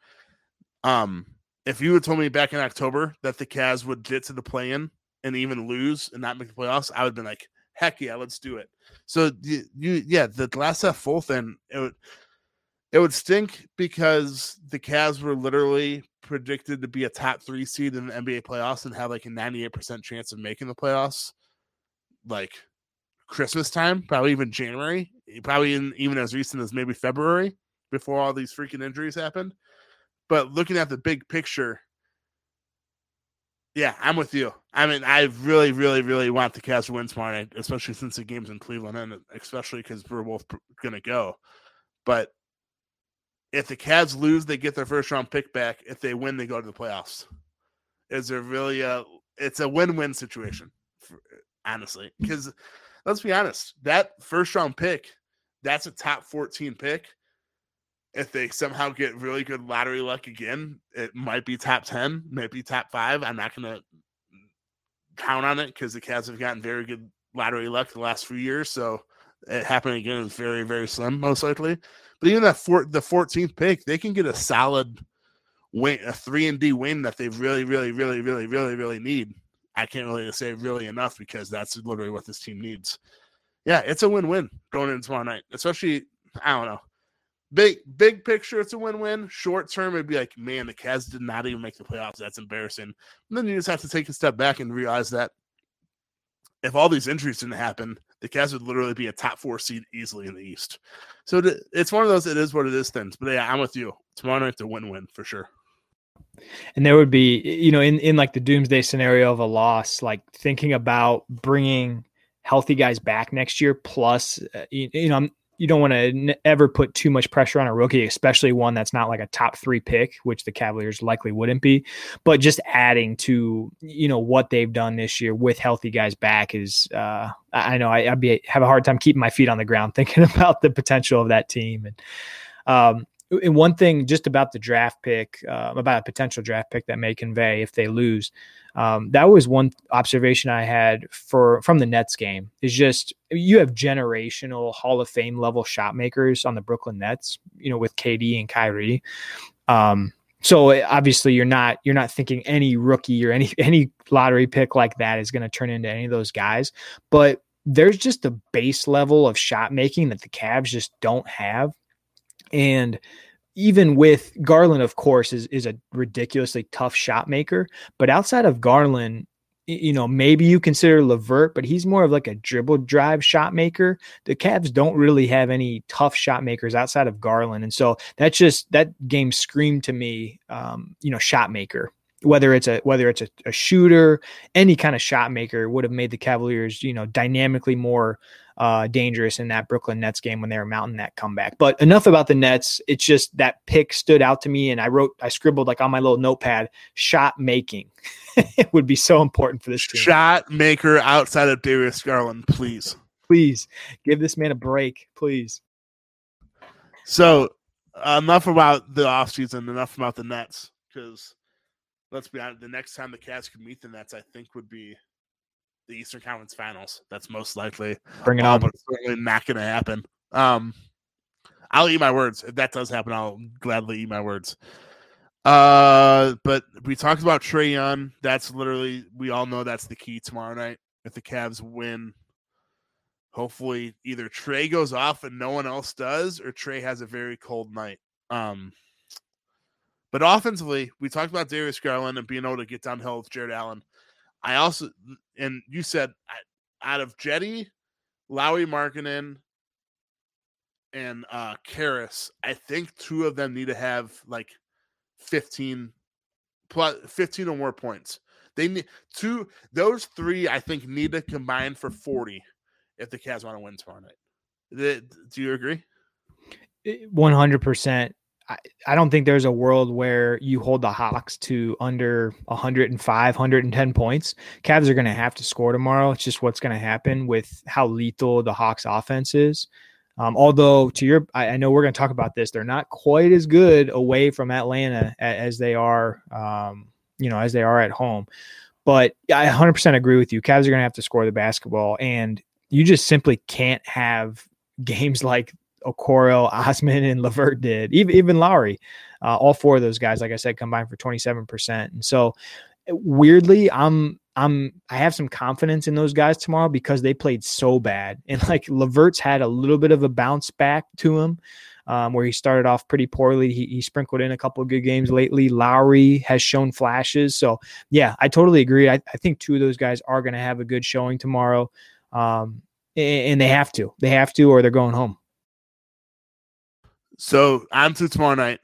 Um, if you had told me back in October that the Cavs would get to the play in and even lose and not make the playoffs, I would have been like, heck yeah, let's do it. So you, you yeah, the glass half full thing, it would it would stink because the Cavs were literally predicted to be a top three seed in the NBA playoffs and have like a 98% chance of making the playoffs. Like Christmas time, probably even January, probably in, even as recent as maybe February before all these freaking injuries happened. But looking at the big picture, yeah, I'm with you. I mean, I really, really, really want the Cavs to win tomorrow night, especially since the game's in Cleveland, and especially because we're both going to go. But if the Cavs lose, they get their first round pick back. If they win, they go to the playoffs. Is there really a? It's a win-win situation, for, honestly, because let's be honest, that first round pick that's a top 14 pick. If they somehow get really good lottery luck again, it might be top 10, might be top five. I'm not going to count on it because the Cavs have gotten very good lottery luck the last few years. So it happening again is very, very slim, most likely. But even that the 14th pick, they can get a solid win, a three and D win that they really, really, really, really, really, really need. I can't really say really enough because that's literally what this team needs. Yeah, it's a win-win going into tomorrow night, especially I don't know. Big big picture, it's a win-win. Short term, it'd be like, man, the Cavs did not even make the playoffs. That's embarrassing. And then you just have to take a step back and realize that if all these injuries didn't happen, the Cavs would literally be a top four seed easily in the East. So it's one of those. It is what it is. Things, but yeah, I'm with you. Tomorrow night's a win-win for sure. And there would be, you know, in in like the doomsday scenario of a loss, like thinking about bringing healthy guys back next year. Plus, uh, you, you, know, I'm you don't want to n- ever put too much pressure on a rookie, especially one that's not like a top three pick, which the Cavaliers likely wouldn't be. But just adding to you know what they've done this year with healthy guys back is, uh, I know I, would be have a hard time keeping my feet on the ground thinking about the potential of that team. And um, and one thing just about the draft pick, uh, about a potential draft pick that may convey if they lose, um, that was one observation I had for from the Nets game. Is just you have generational Hall of Fame level shot makers on the Brooklyn Nets. You know, with KD and Kyrie. Um, so obviously you're not you're not thinking any rookie or any any lottery pick like that is going to turn into any of those guys, but there's just a base level of shot making that the Cavs just don't have and even with Garland, of course, is is a ridiculously tough shot maker. But outside of Garland, you know, maybe you consider LeVert, but he's more of like a dribble drive shot maker. The Cavs don't really have any tough shot makers outside of Garland, and so that's just that game screamed to me, um, you know, shot maker. Whether it's a whether it's a, a shooter, any kind of shot maker would have made the Cavaliers, you know, dynamically more uh, dangerous in that Brooklyn Nets game when they were mounting that comeback. But enough about the Nets. It's just that pick stood out to me, and I wrote, I scribbled like on my little notepad, shot making. it would be so important for this team. Shot maker outside of Darius Garland, please. Please give this man a break, please. So enough about the offseason, enough about the Nets, because let's be honest, the next time the Cavs could meet the Nets, I think would be the Eastern Conference Finals. That's most likely. Bring it on. But it's certainly not going to happen. Um, I'll eat my words. If that does happen, I'll gladly eat my words. Uh, but we talked about Trae Young. That's literally we all know that's the key tomorrow night. If the Cavs win, hopefully either Trae goes off and no one else does, or Trae has a very cold night. Um, but offensively, we talked about Darius Garland and being able to get downhill with Jarrett Allen. I also, and you said out of Jetty, Lauri Markkanen, and uh Caris, I think two of them need to have like 15 plus 15 or more points. They need two those three I think need to combine for 40 if the Cavs want to win tomorrow night. Do you agree? 100%. I, I don't think there's a world where you hold the Hawks to under 105, 110 points. Cavs are going to have to score tomorrow. It's just what's going to happen with how lethal the Hawks offense is. Um, although, to your, I, I know we're going to talk about this. They're not quite as good away from Atlanta as, as they are, um, you know, as they are at home. But I 100% agree with you. Cavs are going to have to score the basketball, and you just simply can't have games like Okoro, Osman, and LeVert did. Even even Lauri, uh, all four of those guys, like I said, combined for twenty seven percent. And so, weirdly, I'm I'm I have some confidence in those guys tomorrow because they played so bad. And like LeVert's had a little bit of a bounce back to him. Um, where he started off pretty poorly. He, he, sprinkled in a couple of good games lately. Lauri has shown flashes. So, yeah, I totally agree. I, I think two of those guys are going to have a good showing tomorrow. Um, and, and they have to. They have to, or they're going home. So on to tomorrow night.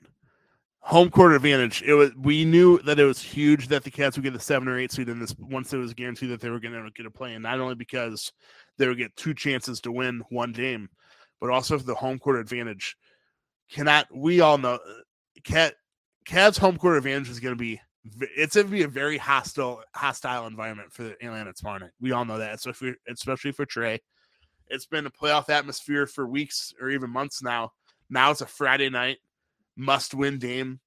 Home court advantage. It was we knew that it was huge that the Cavs would get the seven or eight seed in this once it was guaranteed that they were going to get a play in. Not only because they would get two chances to win one game, but also for the home court advantage. Cannot we all know Cat Cavs home court advantage is going to be it's going to be a very hostile hostile environment for Atlanta tomorrow night. We all know that, especially especially for Trae. It's been a playoff atmosphere for weeks or even months now. Now it's a Friday night must win game.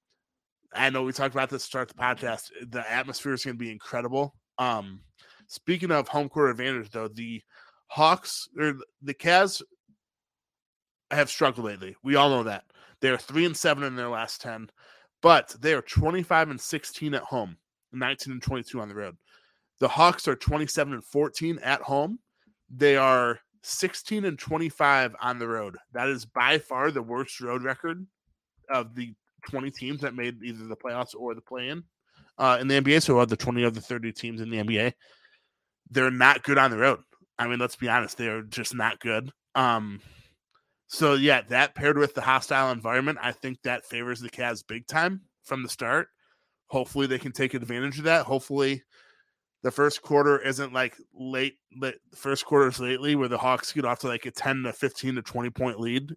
I know we talked about this to start the podcast. The atmosphere is going to be incredible. Um, speaking of home court advantage, though, the Hawks or the Cavs have struggled lately. We all know that. They're three and seven in their last 10, but they are 25 and 16 at home, 19 and 22 on the road. The Hawks are 27 and 14 at home. They are 16 and 25 on the road. That is by far the worst road record of the 20 teams that made either the playoffs or the play in uh, in the NBA. So, of the 20 of the 30 teams in the NBA, they're not good on the road. I mean, let's be honest, they're just not good. Um, so yeah, that paired with the hostile environment, I think that favors the Cavs big time from the start. Hopefully, they can take advantage of that. Hopefully, the first quarter isn't like late, late first quarters lately where the Hawks get off to like a 10 to 15 to 20 point lead.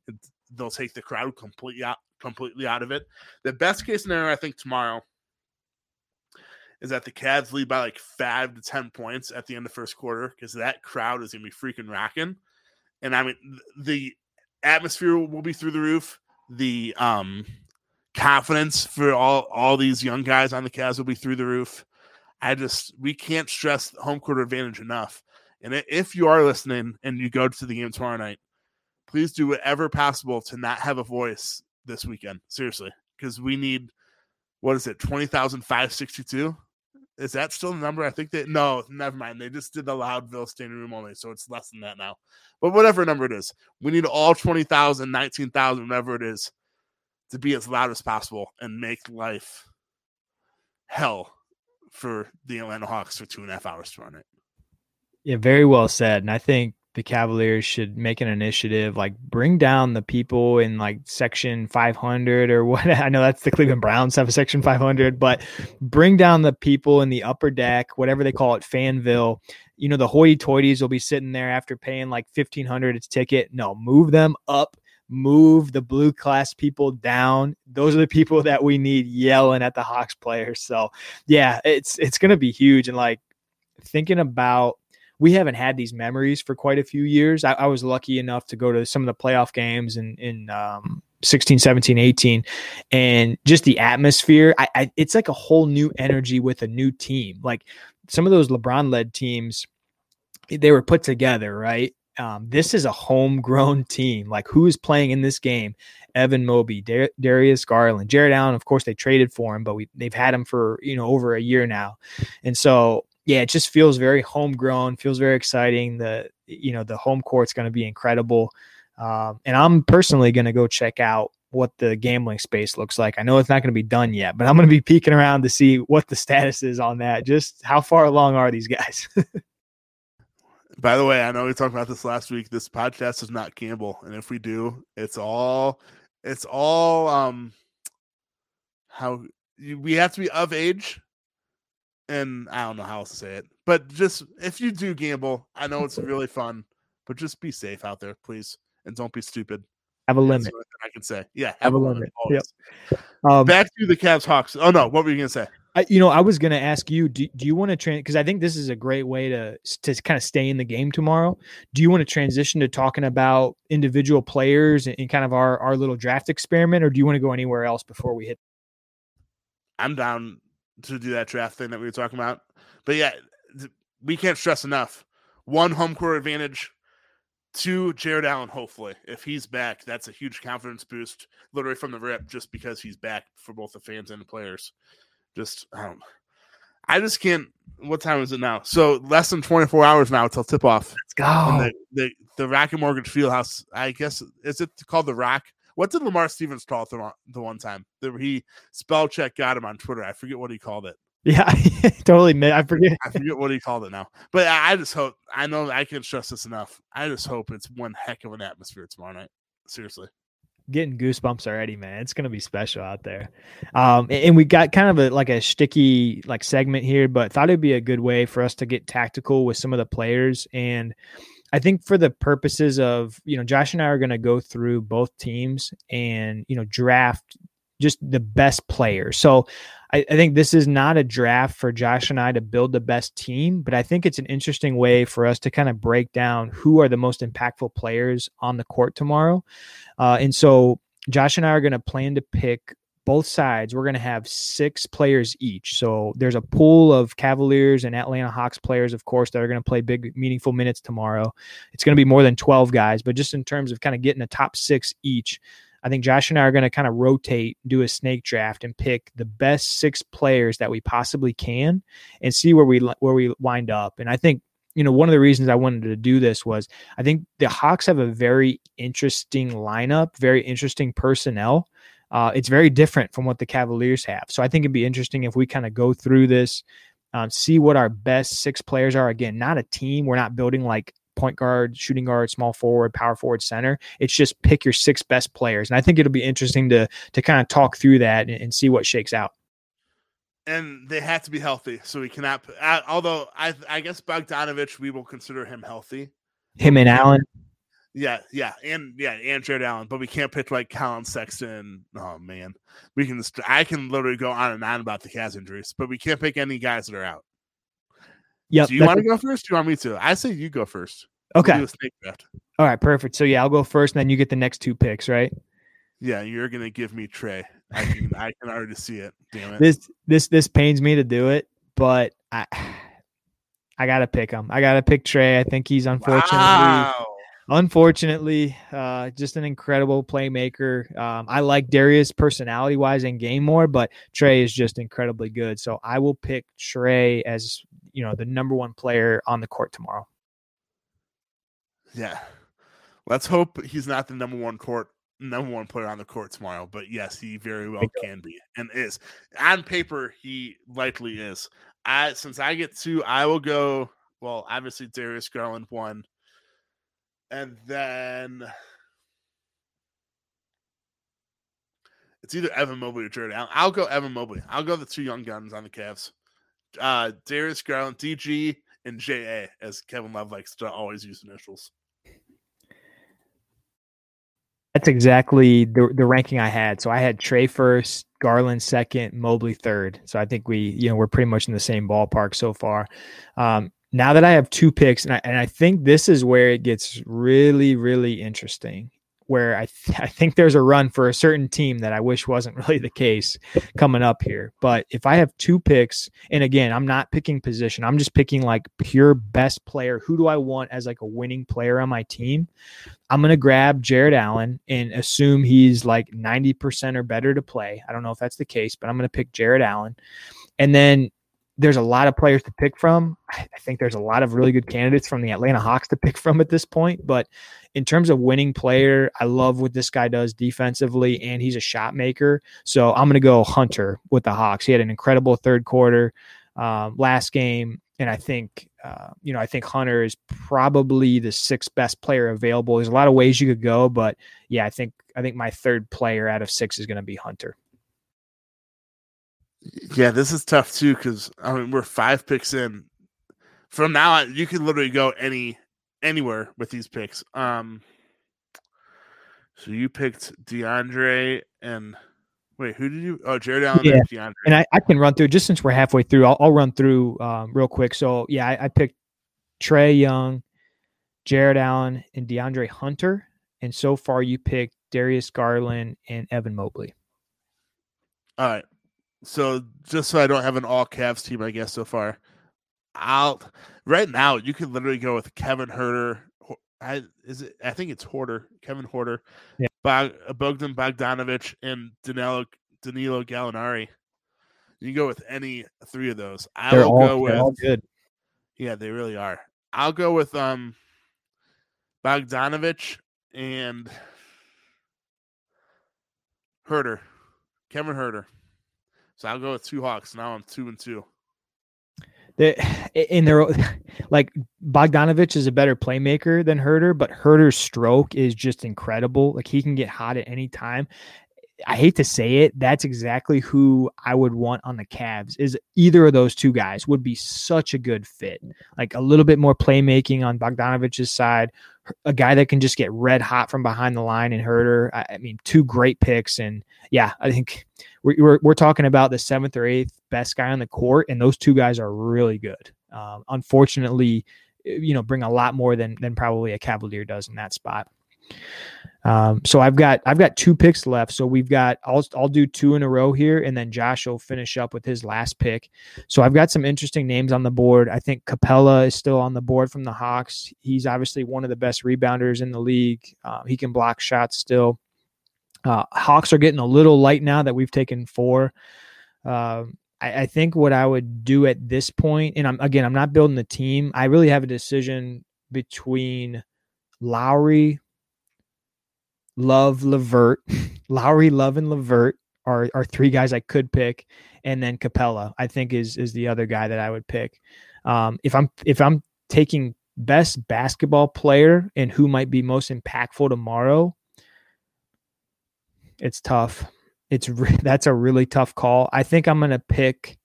They'll take the crowd completely out, completely out of it. The best case scenario, I think, tomorrow is that the Cavs lead by like five to ten points at the end of the first quarter because that crowd is gonna be freaking rocking. And I mean, the atmosphere will be through the roof. The um confidence for all all these young guys on the Cavs will be through the roof. I just we can't stress home court advantage enough. And if you are listening and you go to the game tomorrow night, please do whatever possible to not have a voice this weekend. Seriously, because we need what is it, twenty thousand five sixty two? Is that still the number? I think that no, never mind. They just did the Loudville standing room only, so it's less than that now. But whatever number it is, we need all 20,000, 19,000, whatever it is, to be as loud as possible and make life hell for the Atlanta Hawks for two and a half hours to run it. Yeah, very well said. And I think the Cavaliers should make an initiative, like bring down the people in like section 500 or what. I know that's the Cleveland Browns have a section 500, but bring down the people in the upper deck, whatever they call it, Fanville. You know, the hoity toities will be sitting there after paying like 1500 its ticket. No, move them up. Move the blue class people down. Those are the people that we need yelling at the Hawks players. So, yeah, it's it's to be huge. And like thinking about we haven't had these memories for quite a few years. I, I was lucky enough to go to some of the playoff games in in um, 16, 17, 18, and just the atmosphere. I, I, it's like a whole new energy with a new team. Like some of those LeBron led teams, they were put together, right? Um, this is a homegrown team. Like who is playing in this game? Evan Mobley, Dar- Darius Garland, Jarrett Allen. Of course, they traded for him, but we they've had him for you know over a year now, and so yeah, it just feels very homegrown, feels very exciting. The you know the home court's going to be incredible, um, and I'm personally going to go check out what the gambling space looks like. I know it's not going to be done yet, but I'm going to be peeking around to see what the status is on that. Just how far along are these guys? By the way, I know we talked about this last week. This podcast is not gamble, and if we do, it's all it's all um how we have to be of age and I don't know how else to say it, but just if you do gamble, I know it's really fun, but just be safe out there, please, and don't be stupid. Have a limit. I can say, yeah, have, have a, limit. limit yep. Um, Back to the Cavs Hawks. Oh no, what were you gonna say? I, you know, I was gonna ask you. Do, do you want to train? Because I think this is a great way to to kind of stay in the game tomorrow. Do you want to transition to talking about individual players and, and kind of our our little draft experiment, or do you want to go anywhere else before we hit? I'm down to do that draft thing that we were talking about. But yeah, we can't stress enough. One home court advantage. Two, Jarrett Allen, hopefully. If he's back, that's a huge confidence boost, literally from the rip, just because he's back for both the fans and the players. Just I don't I just can't what time is it now? So less than 24 hours now until tip off. Let's go. The, the the Rocket Mortgage Fieldhouse, I guess is it called the Rock? What did Lamar Stevens call it the, the one time? that he spell check got him on Twitter. I forget what he called it. Yeah, I totally. I forget. I forget what he called it now. But I just hope. I know I can't stress this enough. I just hope it's one heck of an atmosphere tomorrow night. Seriously getting goosebumps already, man. It's gonna be special out there. Um, and we got kind of a like a sticky like segment here, but thought it'd be a good way for us to get tactical with some of the players. And I think for the purposes of, you know, Josh and I are to go through both teams and, you know, draft just the best players. So I, I, think this is not a draft for Josh and I to build the best team, but I think it's an interesting way for us to kind of break down who are the most impactful players on the court tomorrow. Uh, and so Josh and I are going to plan to pick both sides. We're going to have six players each. So there's a pool of Cavaliers and Atlanta Hawks players, of course, that are going to play big, meaningful minutes tomorrow. It's going to be more than 12 guys, but just in terms of kind of getting a top six each, I think Josh and I are going to kind of rotate, do a snake draft, and pick the best six players that we possibly can, and see where we where we wind up. And I think you know one of the reasons I wanted to do this was I think the Hawks have a very interesting lineup, very interesting personnel. Uh, it's very different from what the Cavaliers have. So I think it'd be interesting if we kind of go through this, um, see what our best six players are. Again, not a team. We're not building like point guard, shooting guard, small forward, power forward, center. It's just pick your six best players, and I think it'll be interesting to to kind of talk through that and, and see what shakes out. And they have to be healthy, so we cannot. Uh, although I I guess Bogdanovich, we will consider him healthy. Him and Allen. Yeah, yeah, and yeah, and Jarrett Allen, but we can't pick like Colin Sexton. Oh man, we can. I can literally go on and on about the Cavs injuries, but we can't pick any guys that are out. Yeah. Do you want to go first? Do you want me to? I say you go first. Okay. All right, perfect. So yeah, I'll go first, and then you get the next two picks, right? Yeah, you're gonna give me Trae. I can I can already see it. Damn it. This this this pains me to do it, but I I gotta pick him. I gotta pick Trae. I think he's unfortunately wow. unfortunately uh, just an incredible playmaker. Um, I like Darius personality wise and game more, but Trae is just incredibly good. So I will pick Trae as you know the number one player on the court tomorrow. Yeah, let's hope he's not the number one court number one player on the court tomorrow. But yes, he very well can be and is on paper. He likely is. I since I get two, I will go. Well, obviously Darius Garland one, and then it's either Evan Mobley or Jarrett Allen. I'll go Evan Mobley. I'll go the two young guns on the Cavs uh, Darius Garland, DG, and JA, as Kevin Love likes to always use initials. That's exactly the the ranking I had. So I had Trae first, Garland second, Mobley third. So I think we, you know, we're pretty much in the same ballpark so far. Um, now that I have two picks, and I, and I think this is where it gets really, really interesting where I, th- I think there's a run for a certain team that I wish wasn't really the case coming up here. But if I have two picks, and again, I'm not picking position, I'm just picking like pure best player. Who do I want as like a winning player on my team? I'm going to grab Jarrett Allen and assume he's like 90% or better to play. I don't know if that's the case, but I'm going to pick Jarrett Allen. And then there's a lot of players to pick from. I think there's a lot of really good candidates from the Atlanta Hawks to pick from at this point. But in terms of winning player, I love what this guy does defensively, and he's a shot maker. So I'm going to go Hunter with the Hawks. He had an incredible third quarter um, last game, and I think uh, you know I think Hunter is probably the sixth best player available. There's a lot of ways you could go, but yeah, I think I think my third player out of six is going to be Hunter. Yeah, this is tough too because I mean we're five picks in. From now on, you can literally go any anywhere with these picks. Um, so you picked DeAndre and wait, who did you? Oh, Jarrett Allen yeah. DeAndre. And I, I can run through just since we're halfway through. I'll, I'll run through um, real quick. So yeah, I, I picked Trae Young, Jarrett Allen, and DeAndre Hunter. And so far, you picked Darius Garland and Evan Mobley. All right. So just so I don't have an all Cavs team, I guess so far, I'll right now you could literally go with Kevin Huerter. I is it? I think it's Horter, Kevin Huerter, yeah. Bog, Bogdan Bogdanovich, and Danilo Danilo Gallinari. You can go with any three of those. I they're will all, go with. All good. Yeah, they really are. I'll go with um Bogdanovich and Huerter, Kevin Huerter. So I'll go with two Hawks. Now I'm two and two. The, in their like Bogdanovich is a better playmaker than Huerter, but Huerter's stroke is just incredible. Like he can get hot at any time. I hate to say it, that's exactly who I would want on the Cavs. Is either of those two guys would be such a good fit. Like a little bit more playmaking on Bogdanovich's side, a guy that can just get red hot from behind the line and Huerter. I, I mean, two great picks, and yeah, I think we're, we're, we're talking about the seventh or eighth best guy on the court, and those two guys are really good. Um, unfortunately, you know, bring a lot more than than probably a Cavalier does in that spot. Um, so I've got I've got two picks left. So we've got I'll I'll do two in a row here, and then Josh will finish up with his last pick. So I've got some interesting names on the board. I think Capela is still on the board from the Hawks. He's obviously one of the best rebounders in the league. Uh, he can block shots still. Uh, Hawks are getting a little light now that we've taken four. Uh, I, I think what I would do at this point, and I'm again I'm not building the team. I really have a decision between Lauri, Love, LeVert, Lauri, Love, and LeVert are are three guys I could pick, and then Capela I think is is the other guy that I would pick. Um, if I'm if I'm taking best basketball player and who might be most impactful tomorrow, it's tough. It's re- that's a really tough call. I think I'm gonna pick.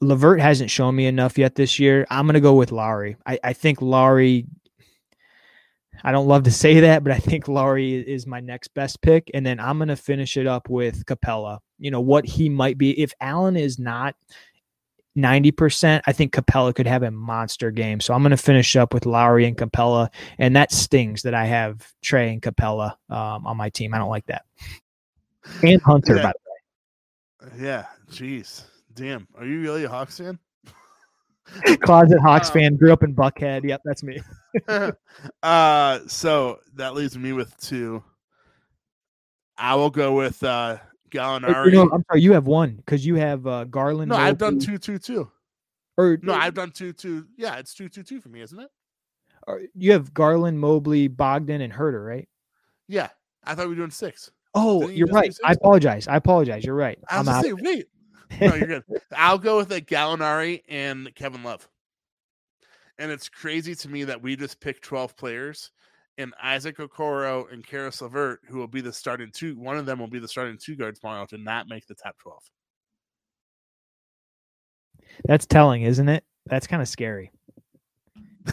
LeVert hasn't shown me enough yet this year. I'm gonna go with Lauri. I, I think Lauri I don't love to say that, but I think Lauri is my next best pick. And then I'm going to finish it up with Capela. You know, what he might be. If Allen is not 90%, I think Capela could have a monster game. So I'm going to finish up with Lauri and Capela. And that stings that I have Trae and Capella um, on my team. I don't like that. And Hunter, yeah. by the way. Yeah. Jeez. Damn. Are you really a Hawks fan? Closet Hawks uh, fan, grew up in Buckhead. Yep, that's me. uh, so that leaves me with two. I will go with uh Gallinari. You know, I'm sorry, you have one because you have uh, Garland. No, I've done two, two, two. Or no, I've done two, two. Yeah, it's two, two, two for me, isn't it? Or you have Garland, Mobley, Bogdan, and Huerter, right? Yeah, I thought we were doing six. Oh, you are right. I apologize. I apologize. You're right. I was I'm say, wait, no, you're good. I'll go with a Gallinari and Kevin Love. And it's crazy to me that we just picked 12 players and Isaac Okoro and Caris LeVert, who will be the starting two, one of them will be the starting two guards tomorrow, to not make the top 12. That's telling, isn't it? That's kind of scary.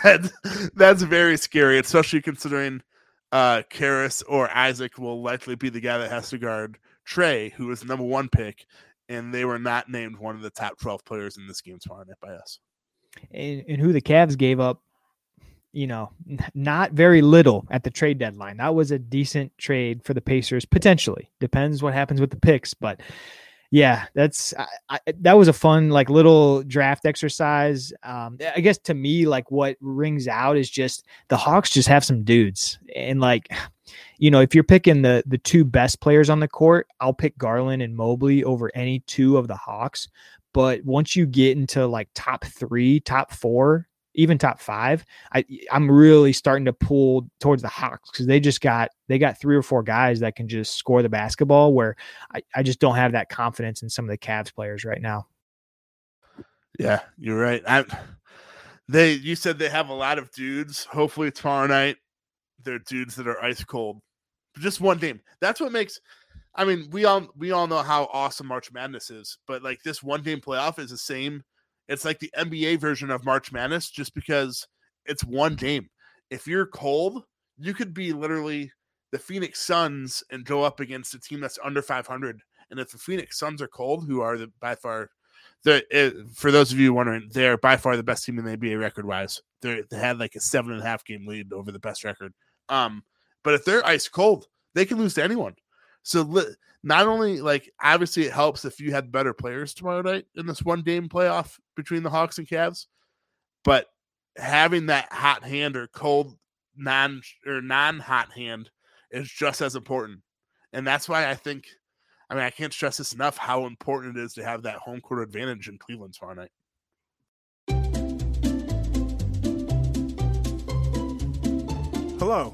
That, that's very scary, especially considering uh Caris or Isaac will likely be the guy that has to guard Trae, who is the number one pick, and they were not named one of the top 12 players in this game tomorrow night by us. And, and who the Cavs gave up, you know, not very little at the trade deadline. That was a decent trade for the Pacers, potentially. Depends what happens with the picks, but yeah, that's I, I, that was a fun like little draft exercise. Um, I guess to me, like what rings out is just the Hawks just have some dudes, and like you know, if you're picking the the two best players on the court, I'll pick Garland and Mobley over any two of the Hawks. But once you get into like top three, top four, even top five, I I'm really starting to pull towards the Hawks because they just got they got three or four guys that can just score the basketball. Where I, I just don't have that confidence in some of the Cavs players right now. Yeah, you're right. I they you said they have a lot of dudes. Hopefully tomorrow night they're dudes that are ice cold. Just one game. That's what makes. I mean, we all we all know how awesome March Madness is, but like this one game playoff is the same. It's like the NBA version of March Madness, just because it's one game. If you're cold, you could be literally the Phoenix Suns and go up against a team that's under 500. And if the Phoenix Suns are cold, who are the by far the eh, for those of you wondering, they're by far the best team in the NBA record wise. They had like a seven and a half game lead over the best record. Um, but if they're ice cold, they can lose to anyone. So not only like obviously it helps if you had better players tomorrow night in this one game playoff between the Hawks and Cavs, but having that hot hand or cold non or non hot hand is just as important. And that's why I think I mean I can't stress this enough how important it is to have that home court advantage in Cleveland tomorrow night. Hello,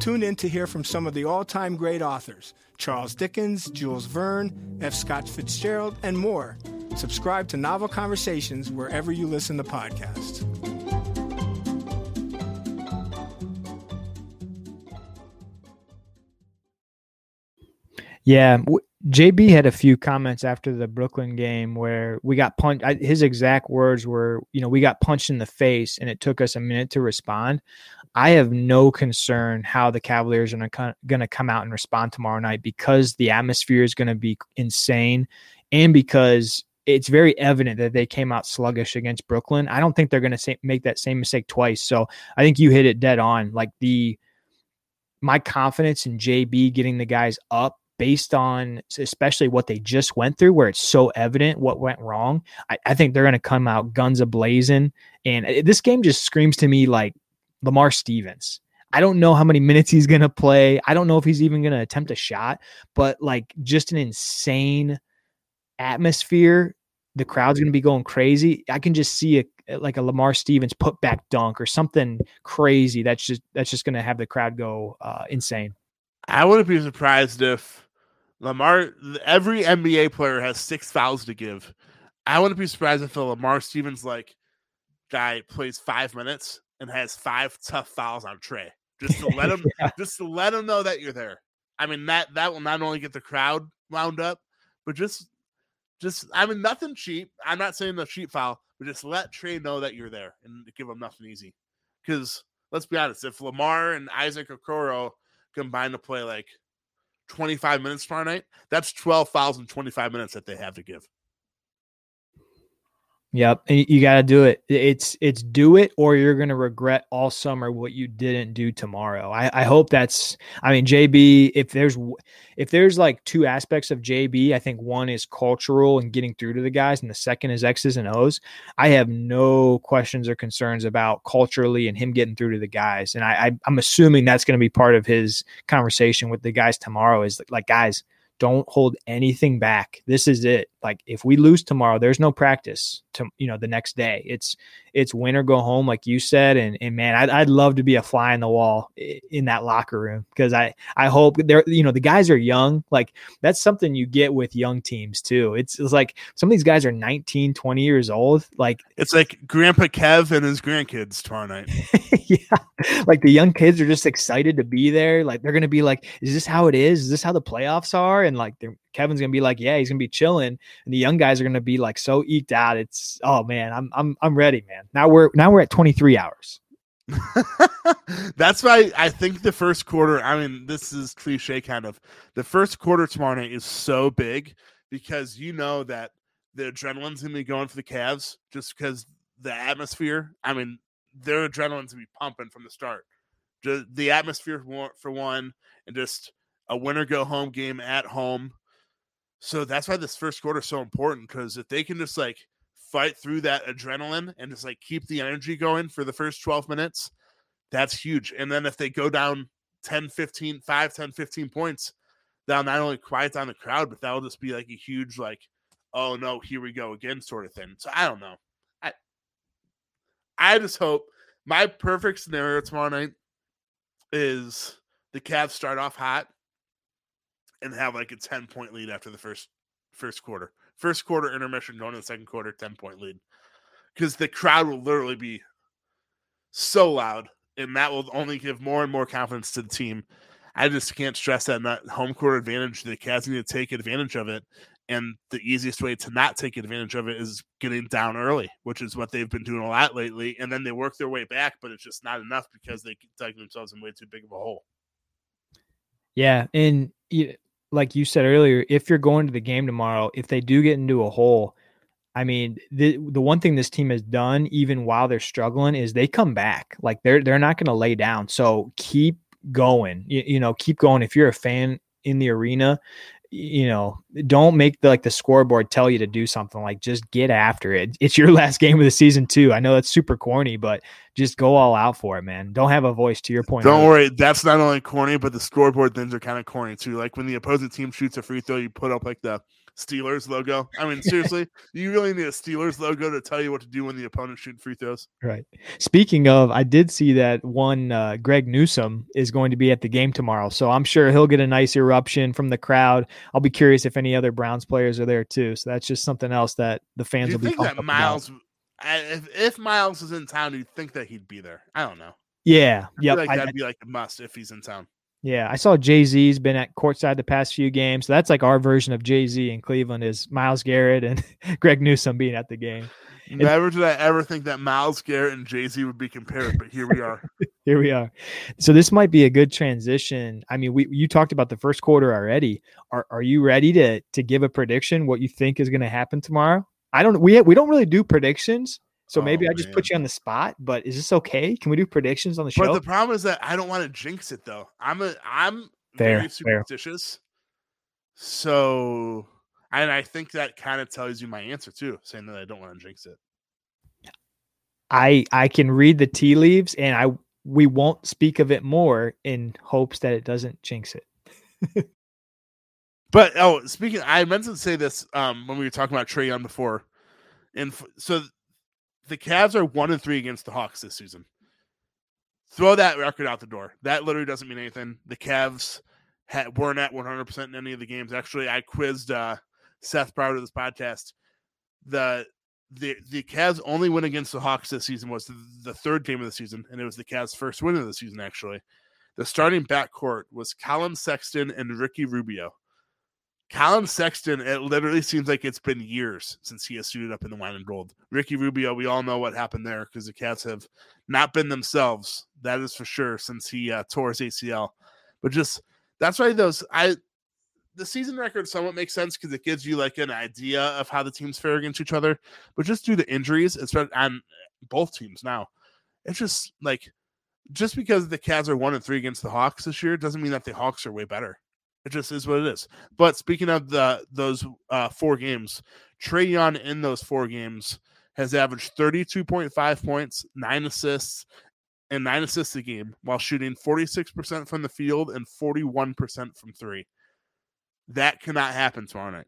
Tune in to hear from some of the all time great authors Charles Dickens, Jules Verne, F. Scott Fitzgerald, and more. Subscribe to Novel Conversations wherever you listen to podcasts. Yeah, JB had a few comments after the Brooklyn game where we got punched. His exact words were, you know, we got punched in the face and it took us a minute to respond. I have no concern how the Cavaliers are going to come out and respond tomorrow night because the atmosphere is going to be insane and because it's very evident that they came out sluggish against Brooklyn. I don't think they're going to make that same mistake twice. So I think you hit it dead on. Like the my confidence in JB getting the guys up based on especially what they just went through, where it's so evident what went wrong. I, I think they're going to come out guns a blazing. And uh, this game just screams to me like Lamar Stevens. I don't know how many minutes he's going to play. I don't know if he's even going to attempt a shot, but like just an insane atmosphere. The crowd's going to be going crazy. I can just see a like a Lamar Stevens put back dunk or something crazy. That's just that's just going to have the crowd go uh, insane. I wouldn't be surprised if Lamar, every NBA player has six fouls to give. I wouldn't be surprised if Lamar Stevens like guy plays five minutes and has five tough fouls on Trae, just to let him, yeah. just to let him know that you're there. I mean that that will not only get the crowd wound up, but just, just I mean nothing cheap. I'm not saying the cheap foul, but just let Trae know that you're there and give him nothing easy. Because let's be honest, if Lamar and Isaac Okoro combine to play like 25 minutes tomorrow night, that's 12 fouls in 25 minutes that they have to give. Yep, you got to do it. It's it's do it or you're going to regret all summer what you didn't do tomorrow. I, I hope that's. I mean, JB. If there's if there's like two aspects of JB, I think one is cultural and getting through to the guys, and the second is X's and O's. I have no questions or concerns about culturally and him getting through to the guys, and I, I I'm assuming that's going to be part of his conversation with the guys tomorrow. Is like, guys, don't hold anything back. This is it. Like if we lose tomorrow, there's no practice to you know the next day. It's it's win or go home, like you said. And and man, I'd, I'd love to be a fly in the wall in that locker room because I I hope they're you know the guys are young. Like that's something you get with young teams too. It's, it's like some of these guys are 19, 20 years old. Like it's like Grandpa Kev and his grandkids tomorrow night. yeah, like the young kids are just excited to be there. Like they're gonna be like, is this how it is? Is this how the playoffs are? And like Kevin's gonna be like, yeah, he's gonna be chilling, and the young guys are gonna be like so eked out. It's oh man, I'm I'm I'm ready, man. Now we're now we're at 23 hours. That's why I think the first quarter. I mean, this is cliche kind of. The first quarter tomorrow night is so big because you know that the adrenaline's gonna be going for the Cavs just because the atmosphere. I mean, their adrenaline's gonna be pumping from the start. Just the atmosphere for one, and just a winner go home game at home so that's why this first quarter is so important because if they can just like fight through that adrenaline and just like keep the energy going for the first 12 minutes, that's huge. And then if they go down 10, 15, 5, 10, 15 points, that'll not only quiet down the crowd, but that'll just be like a huge, like, oh no, here we go again sort of thing. So I don't know. I I just hope my perfect scenario tomorrow night is the Cavs start off hot and have like a 10 point lead after the first first quarter. First quarter intermission going to the second quarter, 10 point lead. Because the crowd will literally be so loud, and that will only give more and more confidence to the team. I just can't stress that not home court advantage. The Cavs need to take advantage of it. And the easiest way to not take advantage of it is getting down early, which is what they've been doing a lot lately. And then they work their way back, but it's just not enough because they dug themselves in way too big of a hole. Yeah. And like you said earlier, if you're going to the game tomorrow, if they do get into a hole, I mean, the the one thing this team has done, even while they're struggling, is they come back. Like they're they're not going to lay down. So keep going. You, you know, keep going. If you're a fan in the arena, you know, don't make the, like the scoreboard tell you to do something. Like just get after it. It's your last game of the season too. I know that's super corny, but just go all out for it, man. Don't have a voice. To your point. Don't worry. That's not only corny, but the scoreboard things are kind of corny too. Like when the opposing team shoots a free throw, you put up like the Steelers logo. I mean, seriously, you really need a Steelers logo to tell you what to do when the opponent shoot free throws. Right. Speaking of, I did see that one uh, Greg Newsome is going to be at the game tomorrow, so I'm sure he'll get a nice eruption from the crowd. I'll be curious if any other Browns players are there too. So that's just something else that the fans Do you will be. think that Myles. If, if Myles is in town, you'd think that he'd be there. I don't know. Yeah. I Yep. like I- that'd be like a must if he's in town. Yeah, I saw Jay Z's been at courtside the past few games. So that's like our version of Jay Z in Cleveland is Myles Garrett and Greg Newsome being at the game. Never did I ever think that Myles Garrett and Jay Z would be compared, but here we are. Here we are. So this might be a good transition. I mean, we you talked about the first quarter already. Are are you ready to to give a prediction what you think is going to happen tomorrow? I don't we we don't really do predictions. So maybe Oh, I just put you on the spot, but is this okay? Can we do predictions on the show? But the problem is that I don't want to jinx it though. I'm a I'm Fair, very fair. superstitious. So and I think that kind of tells you my answer too, saying that I don't want to jinx it. I I can read the tea leaves and I we won't speak of it more in hopes that it doesn't jinx it. But oh, speaking, I meant to say this um, when we were talking about Trae Young before, and f- so the Cavs are one and three against the Hawks this season. Throw that record out the door. That literally doesn't mean anything. The Cavs had, weren't at one hundred percent in any of the games. Actually, I quizzed uh, Seth prior to this podcast. The the the Cavs only win against the Hawks this season was the, the third game of the season, and it was the Cavs' first win of the season. Actually, the starting backcourt was Collin Sexton and Ricky Rubio. Collin Sexton, it literally seems like it's been years since he has suited up in the wine and gold. Ricky Rubio, we all know what happened there because the Cats have not been themselves. That is for sure since he uh, tore his ACL. But just that's why those I the season record somewhat makes sense because it gives you like an idea of how the teams fare against each other. But just due to injuries, especially on both teams now, it's just like just because the Cavs are one and three against the Hawks this year doesn't mean that the Hawks are way better. It just is what it is. But speaking of the those uh, four games, Trae Young in those four games has averaged 32.5 points, nine assists, and nine assists a game while shooting 46% from the field and 41% from three. That cannot happen tomorrow night.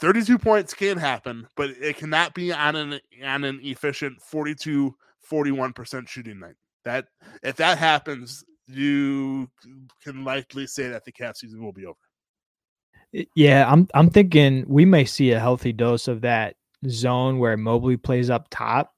32 points can happen, but it cannot be on an on an efficient 42 41% shooting night. That if that happens, you can likely say that the cat season will be over. Yeah, I'm I'm thinking we may see a healthy dose of that zone where Mobley plays up top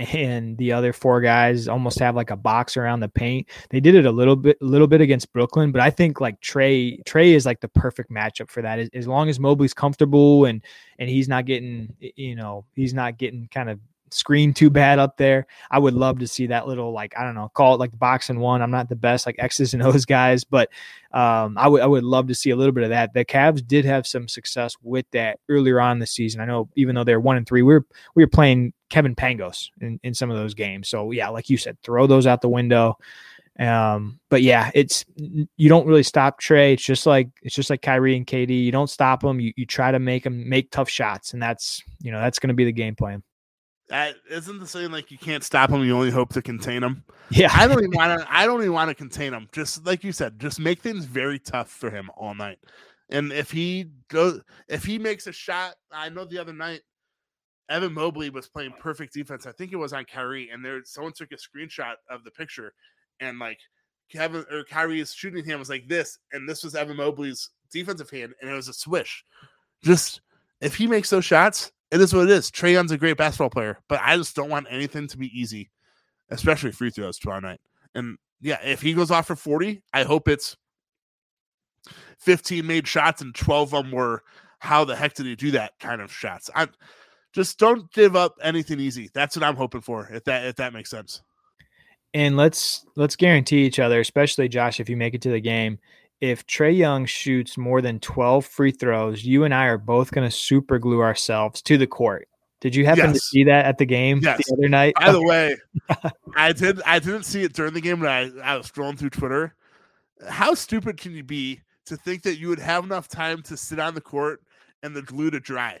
and the other four guys almost have like a box around the paint. They did it a little bit, little bit against Brooklyn, but I think like Trae, Trae is like the perfect matchup for that. As, as long as Mobley's comfortable and and he's not getting, you know, he's not getting kind of screened too bad up there. I would love to see that little like I don't know, call it like box and one. I'm not the best like X's and O's guys, but um, I would I would love to see a little bit of that. The Cavs did have some success with that earlier on the season. I know even though they're one and three, we were we were playing Kevin Pangos in, in some of those games. So yeah, like you said, throw those out the window. Um, but yeah, it's you don't really stop Trae. It's just like it's just like Kyrie and KD. You don't stop them. You you try to make them make tough shots, and that's you know that's going to be the game plan. That isn't the saying like you can't stop them. You only hope to contain them. Yeah, I don't even want to. I don't even want to contain him. Just like you said, just make things very tough for him all night. And if he goes, if he makes a shot, I know the other night, Evan Mobley was playing perfect defense. I think it was on Kyrie, and there someone took a screenshot of the picture, and like Kevin or Kyrie's shooting hand was like this, and this was Evan Mobley's defensive hand, and it was a swish. Just if he makes those shots, it is what it is. Trae Young's a great basketball player, but I just don't want anything to be easy, especially free throws tomorrow night. And yeah, if he goes off for 40, I hope it's 15 made shots and 12 of them were how the heck did he do that kind of shots. I just don't give up anything easy. That's what I'm hoping for. If that if that makes sense. and let's let's guarantee each other, especially Josh, if you make it to the game. If Trae Young shoots more than 12 free throws, you and I are both going to super glue ourselves to the court. Did you happen to see that at the game Yes. the other night? By the way, I did I didn't see it during the game, but I, I was scrolling through Twitter. How stupid can you be to think that you would have enough time to sit on the court and the glue to dry?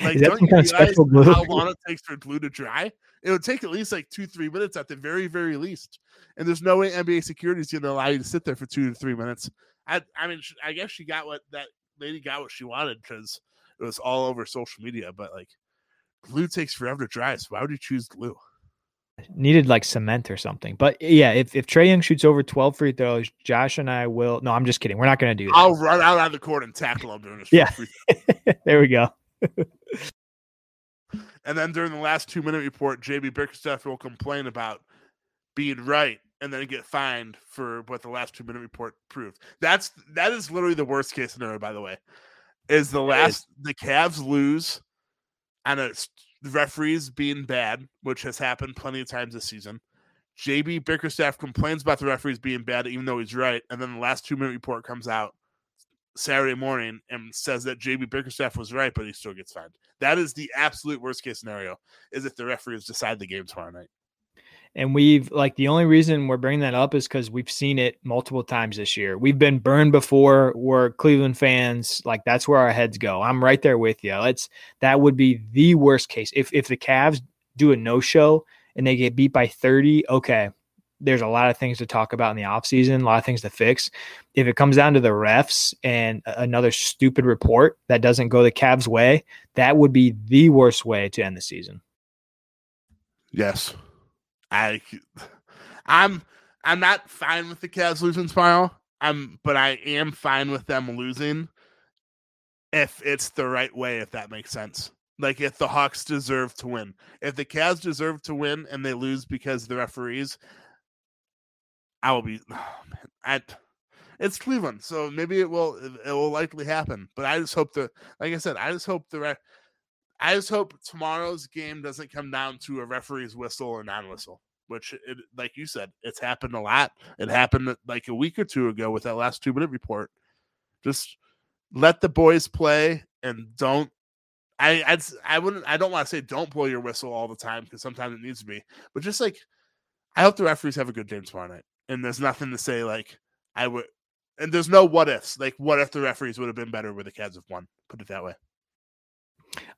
Like, don't you kind realize how long it takes for glue to dry? It would take at least like two, three minutes at the very, very least. And there's no way NBA security is going to allow you to sit there for two to three minutes. I I mean, I guess she got what that lady got what she wanted because it was all over social media. But like, glue takes forever to dry. So why would you choose glue? Needed like cement or something. But yeah, if if Trae Young shoots over twelve free throws, Josh and I will. No, I'm just kidding. We're not going to do that. I'll run out on the court and tackle him during this. Yeah, there we go. And then during the last two minute report, JB Bickerstaff will complain about being right and then get fined for what the last two minute report proved. That's that is literally the worst case scenario, by the way. Is the last the Cavs lose and it's the referees being bad, which has happened plenty of times this season. JB Bickerstaff complains about the referees being bad, even though he's right. And then the last two minute report comes out Saturday morning and says that JB Bickerstaff was right, but he still gets fined. That is the absolute worst case scenario, is if the referees decide the game tomorrow night. And we've like the only reason we're bringing that up is because we've seen it multiple times this year. We've been burned before. We're Cleveland fans. Like that's where our heads go. I'm right there with you. Let's that would be the worst case. If if the Cavs do a no show and they get beat by 30, okay. There's a lot of things to talk about in the offseason, a lot of things to fix. If it comes down to the refs and another stupid report that doesn't go the Cavs' way, that would be the worst way to end the season. Yes. I I'm I'm not fine with the Cavs losing tomorrow. I'm but I am fine with them losing if it's the right way, if that makes sense. Like if the Hawks deserve to win. If the Cavs deserve to win and they lose because the referees, I will be oh man, it's Cleveland, so maybe it will it will likely happen. But I just hope the like I said, I just hope the re- I just hope tomorrow's game doesn't come down to a referee's whistle or non-whistle, which, it, like you said, it's happened a lot. It happened uh, like a week or two ago with that last two-minute report. Just let the boys play and don't. I I'd, I wouldn't. I don't want to say don't blow your whistle all the time because sometimes it needs to be, but just like I hope the referees have a good game tomorrow night. And there's nothing to say like I would. And there's no what ifs. Like what if the referees would have been better where the Cavs have won? Put it that way.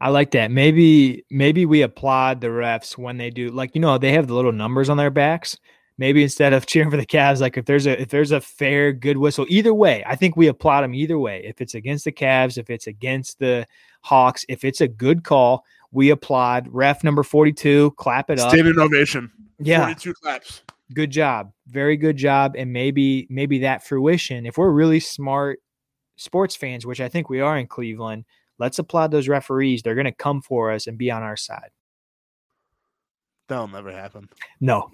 I like that. Maybe maybe we applaud the refs when they do like you know they have the little numbers on their backs. Maybe instead of cheering for the Cavs, like if there's a if there's a fair good whistle, either way, I think we applaud them either way. If it's against the Cavs, if it's against the Hawks, if it's a good call, we applaud. Ref number forty two, clap it up. Standing ovation. Yeah, forty two claps. Good job, very good job, and maybe maybe that fruition. If we're really smart sports fans, which I think we are in Cleveland, Let's applaud those referees. They're going to come for us and be on our side. That'll never happen. No.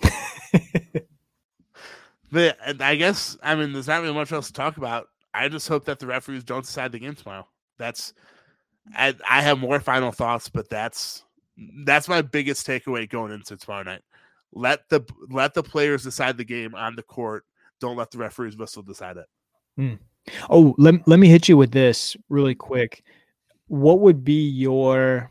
but I guess I mean there's not really much else to talk about. I just hope that the referees don't decide the game tomorrow. That's I, I have more final thoughts, but that's that's my biggest takeaway going into tomorrow night. Let the let the players decide the game on the court. Don't let the referees whistle decide it. Mm. Oh, let, let me hit you with this really quick what would be your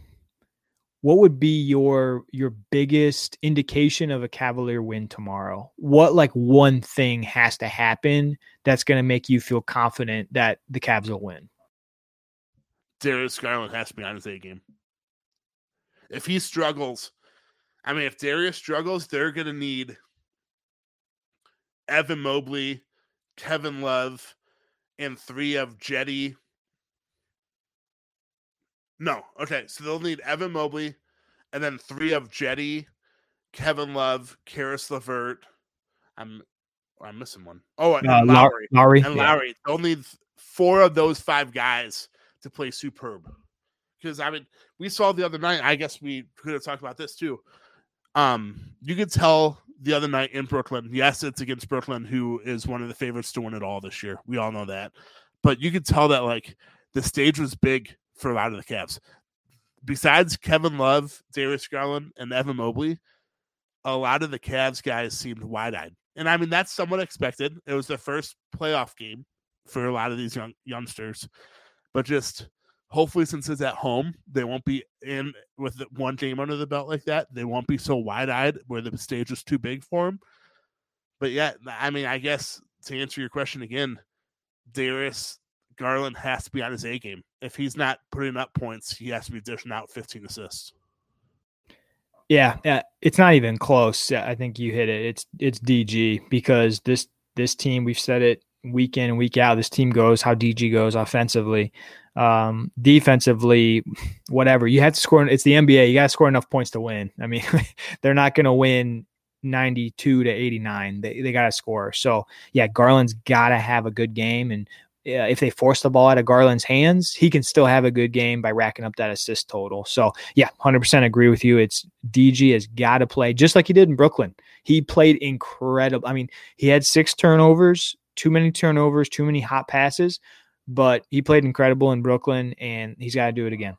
what would be your your biggest indication of a Cavalier win tomorrow? What like one thing has to happen that's going to make you feel confident that the Cavs will win? Darius Garland has to be on his A game. If he struggles, I mean, if Darius struggles, they're going to need Evan Mobley, Kevin Love, and three of Jetty. no. Okay. So they'll need Evan Mobley and then three of Jetty, Kevin Love, Caris LeVert. I'm I'm missing one. Oh, and uh, Lauri. Lauri. And Lauri. Yeah. They'll need four of those five guys to play superb. Because I mean, we saw the other night, I guess we could have talked about this too. Um, you could tell the other night in Brooklyn, yes, it's against Brooklyn, who is one of the favorites to win it all this year. We all know that. But you could tell that like the stage was big for a lot of the Cavs. Besides Kevin Love, Darius Garland, and Evan Mobley, a lot of the Cavs guys seemed wide eyed. And I mean, that's somewhat expected. It was their first playoff game for a lot of these young youngsters. But just hopefully, since it's at home, they won't be in with one game under the belt like that. They won't be so wide eyed where the stage is too big for them. But yeah, I mean, I guess to answer your question again, Darius Garland has to be on his A game. If he's not putting up points, he has to be dishing out 15 assists. Yeah, yeah, it's not even close. I think you hit it. It's it's DG because this this team we've said it week in and week out this team goes, how DG goes offensively, um, defensively, whatever. You have to score. It's the NBA. You got to score enough points to win. I mean, they're not going to win 92 to 89. They, they got to score. So, yeah, Garland's got to have a good game. And uh, if they force the ball out of Garland's hands, he can still have a good game by racking up that assist total. So, yeah, 100% agree with you. It's DG has got to play just like he did in Brooklyn. He played incredible. I mean, he had six turnovers, too many turnovers, too many hot passes, but he played incredible in Brooklyn and he's got to do it again.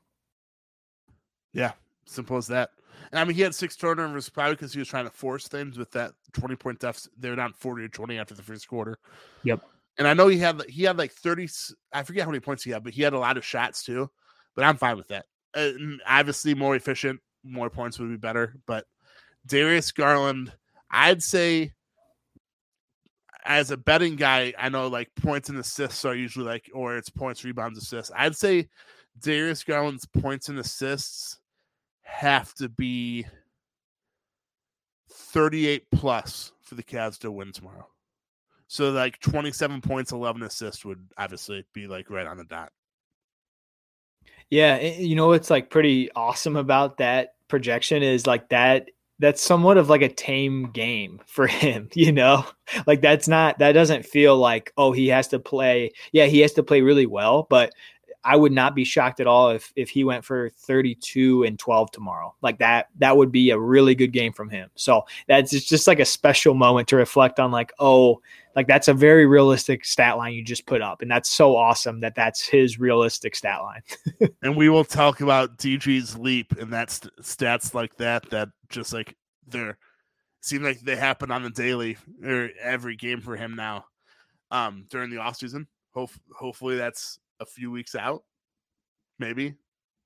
Yeah, simple as that. And I mean, he had six turnovers probably because he was trying to force things with that 20 point deficit. They're down 40 to 20 after the first quarter. Yep. And I know he had he had like 30, I forget how many points he had, but he had a lot of shots too. But I'm fine with that. Uh, obviously, more efficient, more points would be better. But Darius Garland, I'd say as a betting guy, I know like points and assists are usually like, or it's points, rebounds, assists. I'd say Darius Garland's points and assists have to be 38 plus for the Cavs to win tomorrow. So like 27 points, 11 assists would obviously be like right on the dot. Yeah, you know what's like pretty awesome about that projection is like that that's somewhat of like a tame game for him, you know? Like that's not that doesn't feel like oh he has to play. Yeah, he has to play really well, but I would not be shocked at all if if he went for 32 and 12 tomorrow. Like that that would be a really good game from him. So that's just like a special moment to reflect on like oh like that's a very realistic stat line you just put up and that's so awesome that that's his realistic stat line. and we will talk about DG's leap and that's stats like that that just like they're seem like they happen on the daily or every game for him now um during the off season. Hope, hopefully that's a few weeks out. Maybe,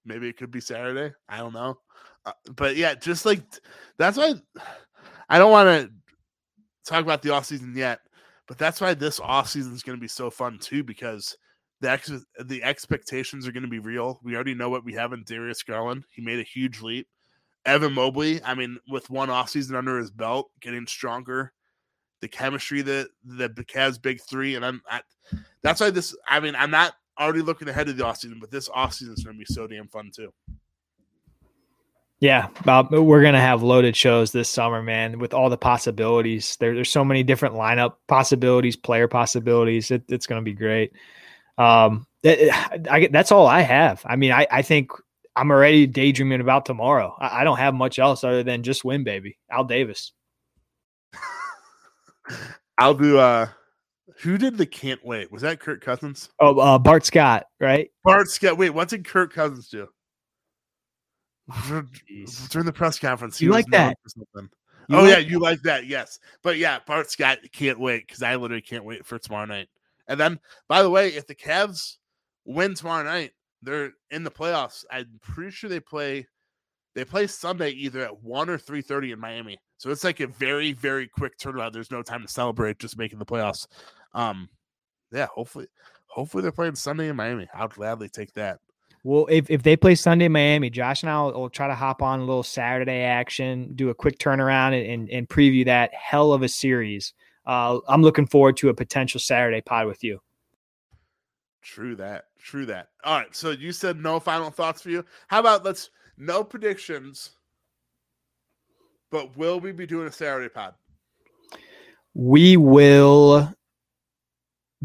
maybe it could be Saturday. I don't know. Uh, but yeah, just like that's why I don't want to talk about the off season yet. But that's why this off season is going to be so fun too, because the ex- the expectations are going to be real. We already know what we have in Darius Garland. He made a huge leap. Evan Mobley, I mean, with one off season under his belt, getting stronger. The chemistry that the Cavs big three, and I'm I, that's why this. I mean, I'm not already looking ahead to the offseason, but this offseason is going to be so damn fun too. Yeah, Bob, we're gonna have loaded shows this summer, man. With all the possibilities, there, there's so many different lineup possibilities, player possibilities. It, it's gonna be great. Um, it, I, that's all I have. I mean, I, I think I'm already daydreaming about tomorrow. I, I don't have much else other than just win, baby. Al Davis. I'll do. uh who did the can't wait? Was that Kirk Cousins? Oh, uh, Bart Scott, right? Bart Scott. Wait, what did Kirk Cousins do? During the press conference, you like that? You oh like yeah, you like that? Yes, but yeah, Bart Scott can't wait because I literally can't wait for tomorrow night. And then, by the way, if the Cavs win tomorrow night, they're in the playoffs. I'm pretty sure they play. They play Sunday either at one or three thirty in Miami. So it's like a very, very quick turnaround. There's no time to celebrate, just making the playoffs. Um, yeah, hopefully, hopefully they're playing Sunday in Miami. I'll gladly take that. Well, if, if they play Sunday in Miami, Josh and I will, will try to hop on a little Saturday action, do a quick turnaround, and, and, and preview that hell of a series. Uh, I'm looking forward to a potential Saturday pod with you. True that. True that. All right. So you said no final thoughts for you. How about let's no predictions, but will we be doing a Saturday pod? We will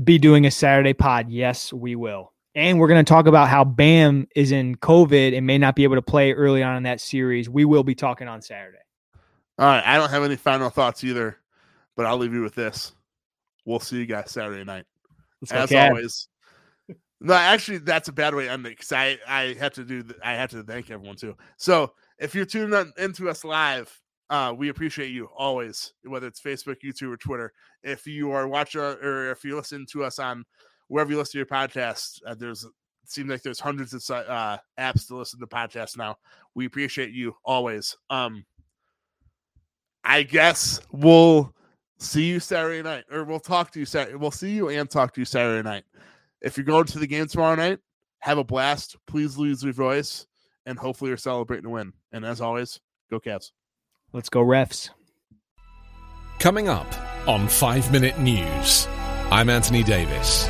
be doing a Saturday pod. Yes, we will. And we're going to talk about how Bam is in COVID and may not be able to play early on in that series. We will be talking on Saturday. All right. I don't have any final thoughts either, but I'll leave you with this. We'll see you guys Saturday night. As always. No, actually, that's a bad way to end it because I, I have to do I have to thank everyone too. So if you're tuning into us live, uh, we appreciate you always, whether it's Facebook, YouTube, or Twitter. If you are watching or if you listen to us on wherever you listen to your podcast, uh, there's it seems like there's hundreds of uh, apps to listen to podcasts now. We appreciate you always. Um, I guess we'll see you Saturday night, or we'll talk to you Saturday. We'll see you and talk to you Saturday night. If you're going to the game tomorrow night, have a blast. Please lose your voice, and hopefully you're celebrating a win. And as always, go Cavs. Let's go, refs. Coming up on 5 Minute News. I'm Anthony Davis.